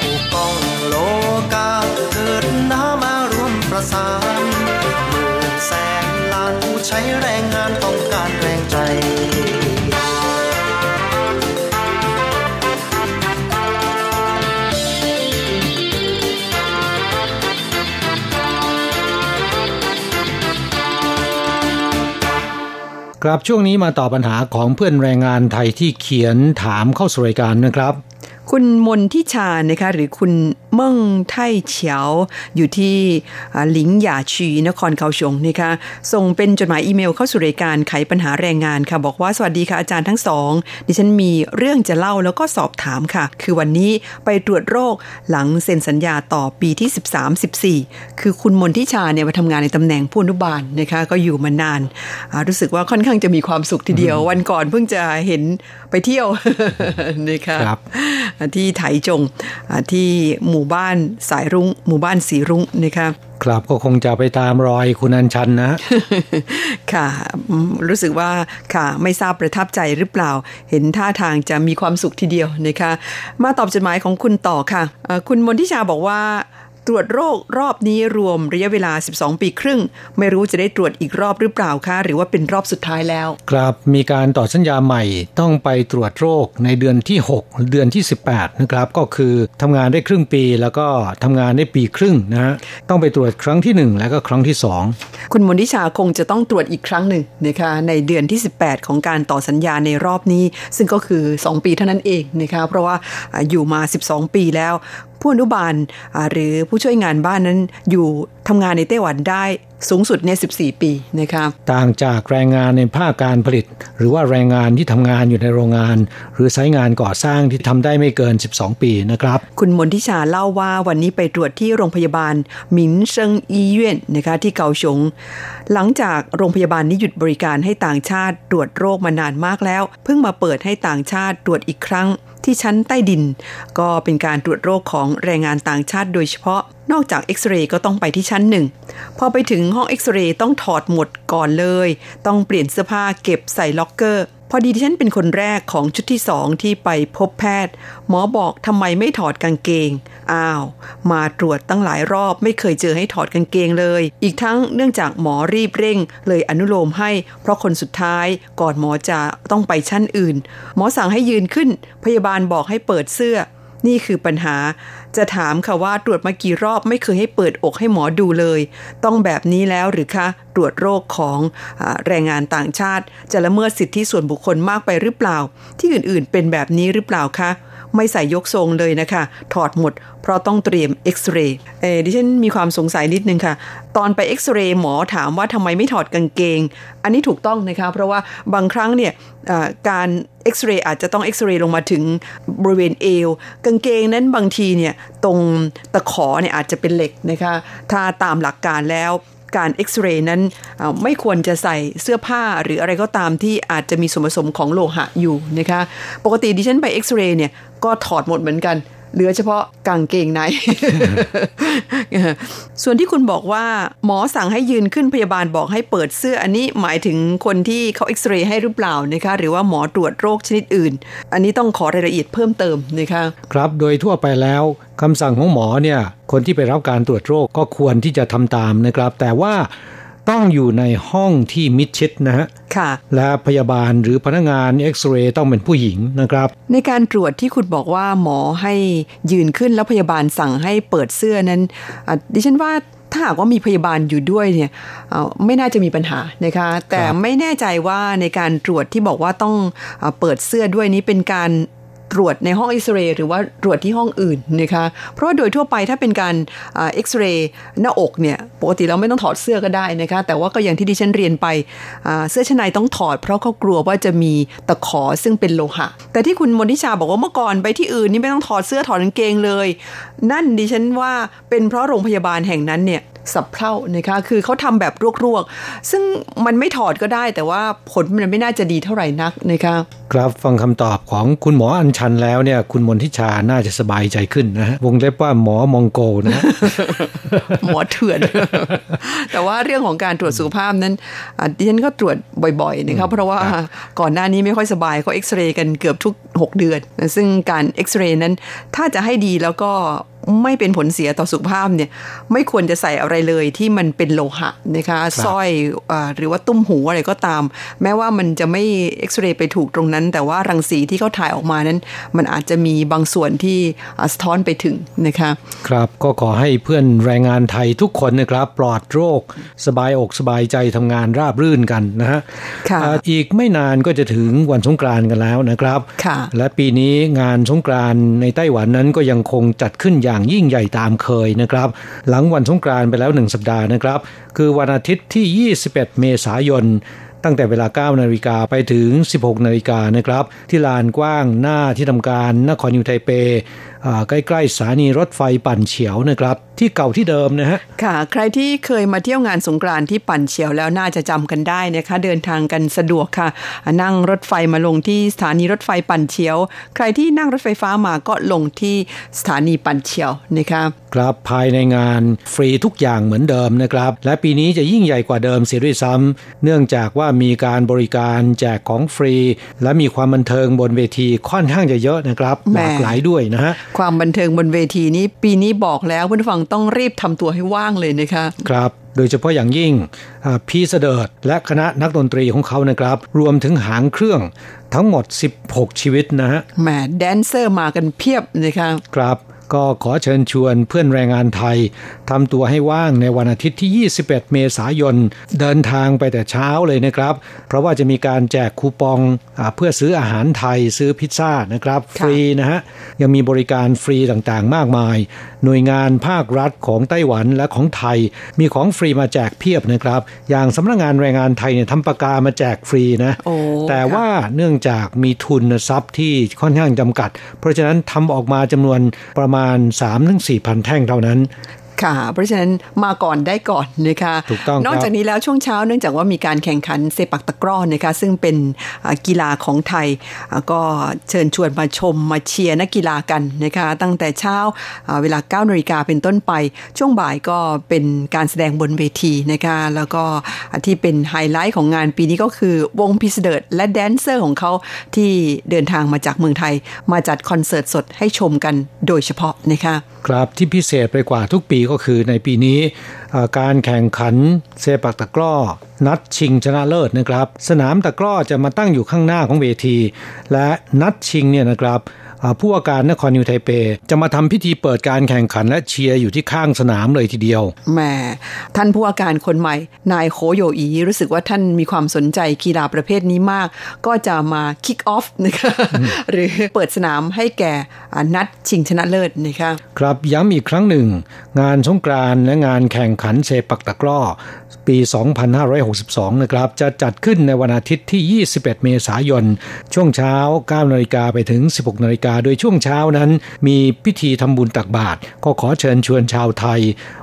ผู้กองโลกาเกิดน้ามารวมประสานหมื่นแสนล้านผู้ใช้แรงงานต้องการแรง
ครับช่วงนี้มาตอบปัญหาของเพื่อนแรงงานไทยที่เขียนถามเข้าสู่รายการนะครับ
คุณมนทิชานะคะหรือคุณเมิ่งไทเฉียวอยู่ที่อ่าหลิงหยาชีนครเขาชงนะคะส่งเป็นจดหมายอีเมลเข้าสู่รายการไขปัญหาแรงงานค่ะ บอกว่าสวัสดีค่ะอาจารย์ทั้งสอง ดิฉันมีเรื่องจะเล่าแล้วก็สอบถามค่ะ คือวันนี้ไปตรวจโรคหลังเซ็นสัญญาต่อปีที่ 13-14 คือคุณมนทิชาเนี่ยมาทำงานในตำแหน่งผู้อนุบาลนะคะก็อยู่มานานอ่ารู้สึกว่าค่อนข้างจะมีความสุขทีเดียว วันก่อนเพิ่งจะเห็น ไปเที่ยวนะคะ
ครับ
ที่ไถจงอ่าที่หมู่บ้านสายรุง้งหมู่บ้านสีรุ้งนะคะ
ครับก็คงจะไปตามรอยคุณอัญชันนะ
ค่ะอืมรู้สึกว่าค่ะไม่ทราบประทับใจหรือเปล่า เห็นท่าทางจะมีความสุขทีเดียวนะคะ มาตอบจดหมายของคุณต่อค่ะเอ่อคุณมนทิชาบอกว่า ตรวจโรครอบนี้รวมระยะเวลา 12 ปีครึ่ง ไม่รู้จะได้ตรวจอีกรอบหรือเปล่าคะหรือว่าเป็นรอบสุดท้ายแล้ว
ครับมีการต่อสัญญาใหม่ต้องไปตรวจโรคในเดือนที่ 6 เดือนที่ 18 นะครับ ก็คือทำงานได้ครึ่งปีแล้วก็ทำงานได้ปีครึ่งนะฮะต้องไปตรวจครั้งที่ 1 แล้วก็ครั้งที่ 2
คุณมนทิชาคงจะต้องตรวจอีกครั้งหนึ่งนะคะในเดือนที่ 18 ของการต่อสัญญาในรอบนี้ ซึ่งก็คือ 2 ปีเท่านั้นเองนะคะเพราะว่าอยู่มา 12 ปีแล้ว ผู้อนุบาลหรือผู้ช่วยงานบ้านนั้นอยู่ทำงานในไต้หวันได้สูงสุดใน 14 ปีนะครับ
ต่างจากแรงงานในภาคการผลิต หรือว่าแรงงานที่ทำงานอยู่ในโรงงาน หรือไซต์งานก่อสร้างที่ทำได้ไม่เกิน 12 ปีนะครับ
คุณมนทิชาเล่าว่าวันนี้ไปตรวจที่โรงพยาบาลหมินเซิงอีเย่นนะคะที่เกาฉงหลังจากโรงพยาบาลนี้หยุดบริการให้ต่างชาติตรวจโรคมานานมากแล้ว เพิ่งมาเปิดให้ต่างชาติตรวจอีกครั้ง ที่ชั้นใต้ดิน ก็เป็นการตรวจโรคของแรงงานต่างชาติโดยเฉพาะ นอกจากเอ็กซเรย์ก็ต้องไปที่ชั้นหนึ่ง พอไปถึงห้องเอ็กซเรย์ต้องถอดหมดก่อนเลย ต้องเปลี่ยนเสื้อผ้าเก็บใส่ล็อกเกอร์ พอดีที่ฉันเป็นคนแรกของชุดที่สองที่ไปพบแพทย์ หมอบอกทำไมไม่ถอดกางเกง อ้าว มาตรวจตั้งหลายรอบไม่เคยเจอให้ถอดกางเกงเลย อีกทั้งเนื่องจากหมอรีบเร่ง เลยอนุโลมให้ เพราะคนสุดท้ายก่อนหมอจะต้องไปชั้นอื่น หมอสั่งให้ยืนขึ้น พยาบาลบอกให้เปิดเสื้อ นี่คือปัญหา จะถามค่ะว่าตรวจมากี่รอบไม่เคยให้เปิดอกให้หมอดูเลย ต้องแบบนี้แล้วหรือคะตรวจโรคของอแรงงานต่างชาติ จะละเมิดสิทธิส่วนบุคคลมากไปหรือเปล่า ที่อื่นๆ เป็นแบบนี้หรือเปล่าคะ ไม่ใส่ยกทรงเลยนะคะ ถอดหมด เพราะต้องเตรียมเอ็กซเรย์เอดิฉันมีความสงสัยนิดนึงค่ะ ตอนไปเอ็กซเรย์หมอถามว่าทำไมไม่ถอดกางเกง อันนี้ถูกต้องนะคะ เพราะว่าบางครั้งเนี่ยการเอ็กซเรย์อาจจะต้องเอ็กซเรย์ลงมาถึงบริเวณเอว กางเกงนั้นบางทีเนี่ยตรงตะขอเนี่ยอาจจะเป็นเหล็กนะคะ ถ้าตามหลักการแล้ว การเอ็กซเรย์นั้นไม่ควรจะใส่เสื้อผ้าหรืออะไรก็ตามที่อาจจะมีส่วนผสมของโลหะอยู่นะคะ ปกติดิฉันไปเอ็กซเรย์เนี่ยก็ถอดหมดเหมือนกัน เหลือเฉพาะกางเกงใน ส่วนที่คุณบอกว่า หมอสั่งให้ยืนขึ้นพยาบาลบอกให้เปิดเสื้ออันนี้หมายถึงคนที่เขาเอ็กซเรย์ให้หรือเปล่านะคะหรือว่าหมอตรวจโรคชนิดอื่น อันนี้ต้องขอรายละเอียดเพิ่มเติมนะคะ
ครับโดยทั่วไปแล้วคำสั่งของหมอเนี่ยคนที่ไปรับการตรวจโรคก็ควรที่จะทำตามนะครับ แต่ว่า ต้องอยู่ในห้องที่มิดชิดนะฮะ
ค่ะ
และพยาบาลหรือพนักงานเอ็กซเรย์ต้องเป็นผู้หญิงนะครับ
ในการตรวจที่คุณบอกว่าหมอให้ยืนขึ้นแล้วพยาบาลสั่งให้เปิดเสื้อนั้นดิฉันว่าถ้าหากว่ามีพยาบาลอยู่ด้วยเนี่ยไม่น่าจะมีปัญหานะคะ แต่ไม่แน่ใจว่าในการตรวจที่บอกว่าต้องเปิดเสื้อด้วยนี้เป็นการ ตรวจในห้องเอ็กซเรย์หรือว่าตรวจที่ห้องอื่นนะคะ เพราะโดยทั่วไปถ้าเป็นการเอ็กซเรย์หน้าอกเนี่ยปกติเราไม่ต้องถอดเสื้อก็ได้นะคะ แต่ว่าก็อย่างที่ดิฉันเรียนไปเสื้อชั้นในต้องถอด เพราะเขากลัวว่าจะมีตะขอซึ่งเป็นโลหะ แต่ที่คุณมนทิชาบอกว่าเมื่อก่อนไปที่อื่นนี่ไม่ต้องถอดเสื้อถอดกางเกงเลย นั่นดิฉันว่าเป็นเพราะโรงพยาบาลแห่งนั้นเนี่ย สับเพร่านะคะคือเขาทำแบบรวกๆ ซึ่งมันไม่ถอดก็ได้ แต่ว่าผลมันไม่น่าจะดีเท่าไหร่นักนะคะ
ครับฟังคำตอบของคุณหมออัญชันแล้วเนี่ย คุณมนทิชาน่าจะสบายใจขึ้นนะฮะวงเล็บว่าหมอมองโกนะ
หมอเถื่อน แต่ว่าเรื่องของการตรวจสุขภาพนั้นดิฉันก็ตรวจบ่อยๆนะครับเพราะว่าก่อนหน้านี้ไม่ค่อยสบายเขาเอ็กซเรย์กันเกือบทุก 6 เดือน ซึ่งการเอ็กซเรย์นั้นถ้าจะให้ดีแล้วก็ ไม่เป็นผลเสียต่อสุขภาพเนี่ยไม่ควรจะใส่อะไรเลยที่มันเป็นโลหะนะคะสร้อยอหรือว่าตุ้มหูอะไรก็ตาม แม้ว่ามันจะไม่เอ็กซเรย์ไปถูกตรงนั้น แต่ว่ารังสีที่เขาถ่ายออกมานั้น มันอาจจะมีบางส่วนที่สะท้อนไปถึงนะคะ
ครับก็ขอให้เพื่อนแรงงานไทยทุกคนนะครับ ปลอดโรค สบายอกสบายใจทำงานราบรื่นกันนะฮะอีกไม่นานก็จะถึงวันสงกรานต์กันแล้วนะครับและปีนี้งานสงกรานต์ในไต้หวันนั้นก็ยังคงจัดขึ้นอย่างอย่างยิ่งใหญ่ตามเคยนะครับ หลังวันสงกรานต์ไปแล้วหนึ่งสัปดาห์นะครับ คือวันอาทิตย์ที่ 21 เมษายน ตั้งแต่เวลา 9 นาฬิกาไปถึง 16 นาฬิกานะครับ ที่ลานกว้างหน้าที่ทำการนครยูไทเป ใกล้ๆสถานีรถไฟปั่นเฉียวนะครับ ที่เก่าที่เดิมนะฮะ
ค่ะ ใครที่เคยมาเที่ยวงานสงกรานต์ที่ปั่นเฉียวแล้วน่าจะจำกันได้นะคะ เดินทางกันสะดวกค่ะ นั่งรถไฟมาลงที่สถานีรถไฟปั่นเฉียว ใครที่นั่งรถไฟฟ้ามาก็ลงที่สถานีปั่นเฉียวนะคะ
ครับภายในงานฟรีทุกอย่างเหมือนเดิมนะครับ และปีนี้จะยิ่งใหญ่กว่าเดิมเสียด้วยซ้ำเนื่องจากว่ามีการบริการแจกของฟรี และมีความบันเทิงบนเวทีค่อนข้างจะเยอะนะครับหลากหลายด้วยนะฮะ
ความบันเทิงบนเวทีนี้ปีนี้บอกแล้วเพื่อนฟังต้องรีบทำตัวให้ว่างเลยนะคะ
ครับ โดยเฉพาะอย่างยิ่งพีเสเดิร์ดและคณะนักดนตรีของเขานะครับ รวมถึงหางเครื่องทั้งหมด 16 ชีวิตนะฮะ
แหมแดนเซอร์มากันเพียบนะคะ
ครับ ก็ขอเชิญชวนเพื่อนแรงงานไทยทำตัวให้ว่างในวันอาทิตย์ที่ 21 เมษายน เดินทางไปแต่เช้าเลยนะครับ เพราะว่าจะมีการแจกคูปองอเพื่อซื้ออาหารไทยซื้อพิซซ่านะครับ ฟรีนะฮะยังมีบริการฟรีต่างๆ มากมาย หน่วยงานภาครัฐของไต้หวันและของไทย มีของฟรีมาแจกเพียบนะครับ อย่างสำนักงานแรงงานไทยเนี่ยทำปากกามาแจกฟรีนะแต่ว่าเนื่องจากมีทุนทรัพย์ที่ค่อนข้างจำกัด เพราะฉะนั้นทำออกมาจำนวนประมาณ 3-4พันแท่งเท่านั้น
ค่ะ เพราะฉะนั้นมาก่อนได้ก่อนนะคะ
ถูกต้อง
นอกจากนี้แล้วช่วงเช้าเนื่องจากว่ามีการแข่งขันเซปักตะกร้อนะคะซึ่งเป็นกีฬาของไทย ก็เชิญชวนมาชมมาเชียร์นักกีฬากันนะคะตั้งแต่เช้าเวลา9นาฬิกาเป็นต้นไป ช่วงบ่ายก็เป็นการแสดงบนเวทีนะคะแล้วก็ที่เป็นไฮไลท์ของงานปีนี้ก็คือวงพิสเดิร์ดและแดนเซอร์ของเขาที่เดินทางมาจากเมืองไทย มาจัดคอนเสิร์ตสดให้ชมกันโดยเฉพาะนะคะ
ครับที่พิเศษไปกว่าทุกปีก็คือในปีนี้การแข่งขันเซปักตะกร้อ นัดชิงชนะเลิศนะครับ สนามตะกร้อจะมาตั้งอยู่ข้างหน้าของเวที และนัดชิงเนี่ยนะครับ ผู้ว่าการนครนิวไทเป จะมาทำพิธีเปิดการแข่งขันและเชียร์อยู่ที่ข้างสนามเลยทีเดียว
แหมท่านผู้ว่าการคนใหม่ นายโคโยอีรู้สึกว่าท่านมีความสนใจกีฬาประเภทนี้มาก ก็จะมาคิกออฟนะคะหรือเปิดสนามให้แก่นัดชิงชนะเลิศนะคะ
ครับย้ำอีกครั้งหนึ่ง งานสงกรานและงานแข่งขันเซปักตะกร้อปี 2562 นะครับ จะจัดขึ้นในวันอาทิตย์ที่ 21 เมษายน ช่วงเช้า 9นาฬิกาไปถึง 16นาฬิกาโดยช่วงเช้านั้น มีพิธีทำบุญตักบาตรก็ขอเชิญชวนชาวไทย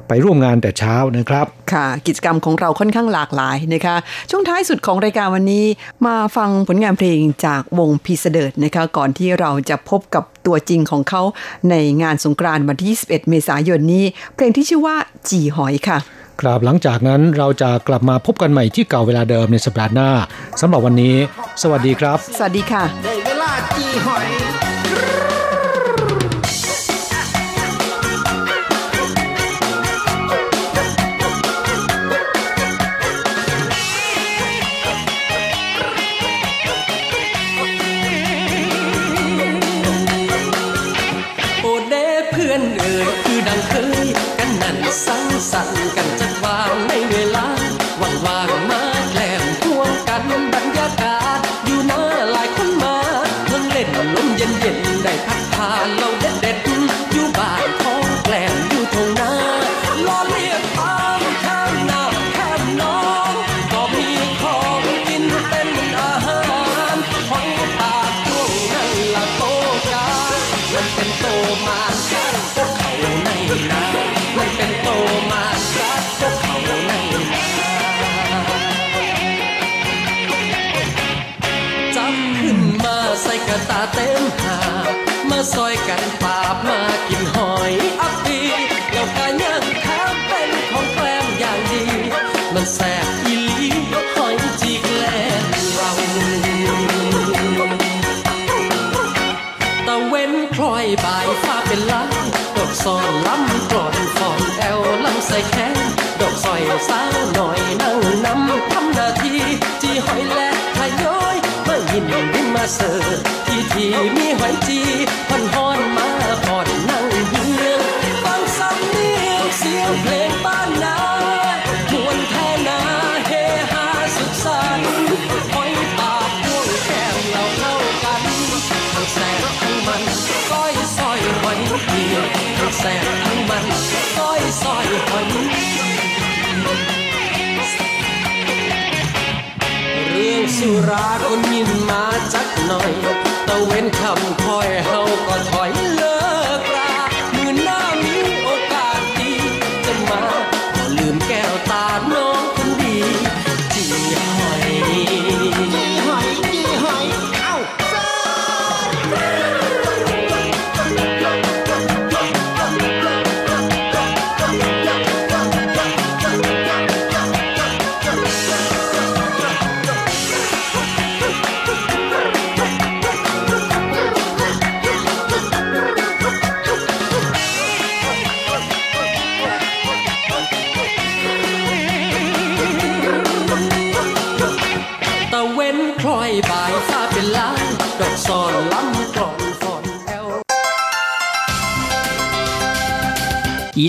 ไปร่วมงานแต่เช้านะครับ
ค่ะ กิจกรรมของเราค่อนข้างหลากหลายนะคะ ช่วงท้ายสุดของรายการวันนี้ มาฟังผลงานเพลงจากวงพีเสเดิร์ดนะคะ ก่อนที่เราจะพบกับตัวจริงของเขาในงานสงกรานต์วันที่ 21 เมษายนนี้ เพลงที่ชื่อว่าจีหอยค่ะ
ครับหลังจากนั้นเราจะกลับมาพบกันใหม่ที่เก่าเวลาเดิมในสัปดาห์หน้าสำหรับวันนี้ สวัสดีครับ
สวัสดีค่ะ
เวลาจีหอย
ซ่อนล้ำกรอนฟอนแอลลำใส่แขนดอกสอยสาวหน่อยนั่งนำทำหน้าที่จีหอยและทยอยเมื่อยินดินมาเสิร์ฟที่ที่มีหอยจีพันฮอนมาพอดนั่งเฮียงฟังสำเนียงเสียงเพลง แสบทั้งมันซอยซอยหอยเรื่องสุราคนยินมาจักหน่อย ตะเว้นคำคอยเฮาก็ถอยเลิก
以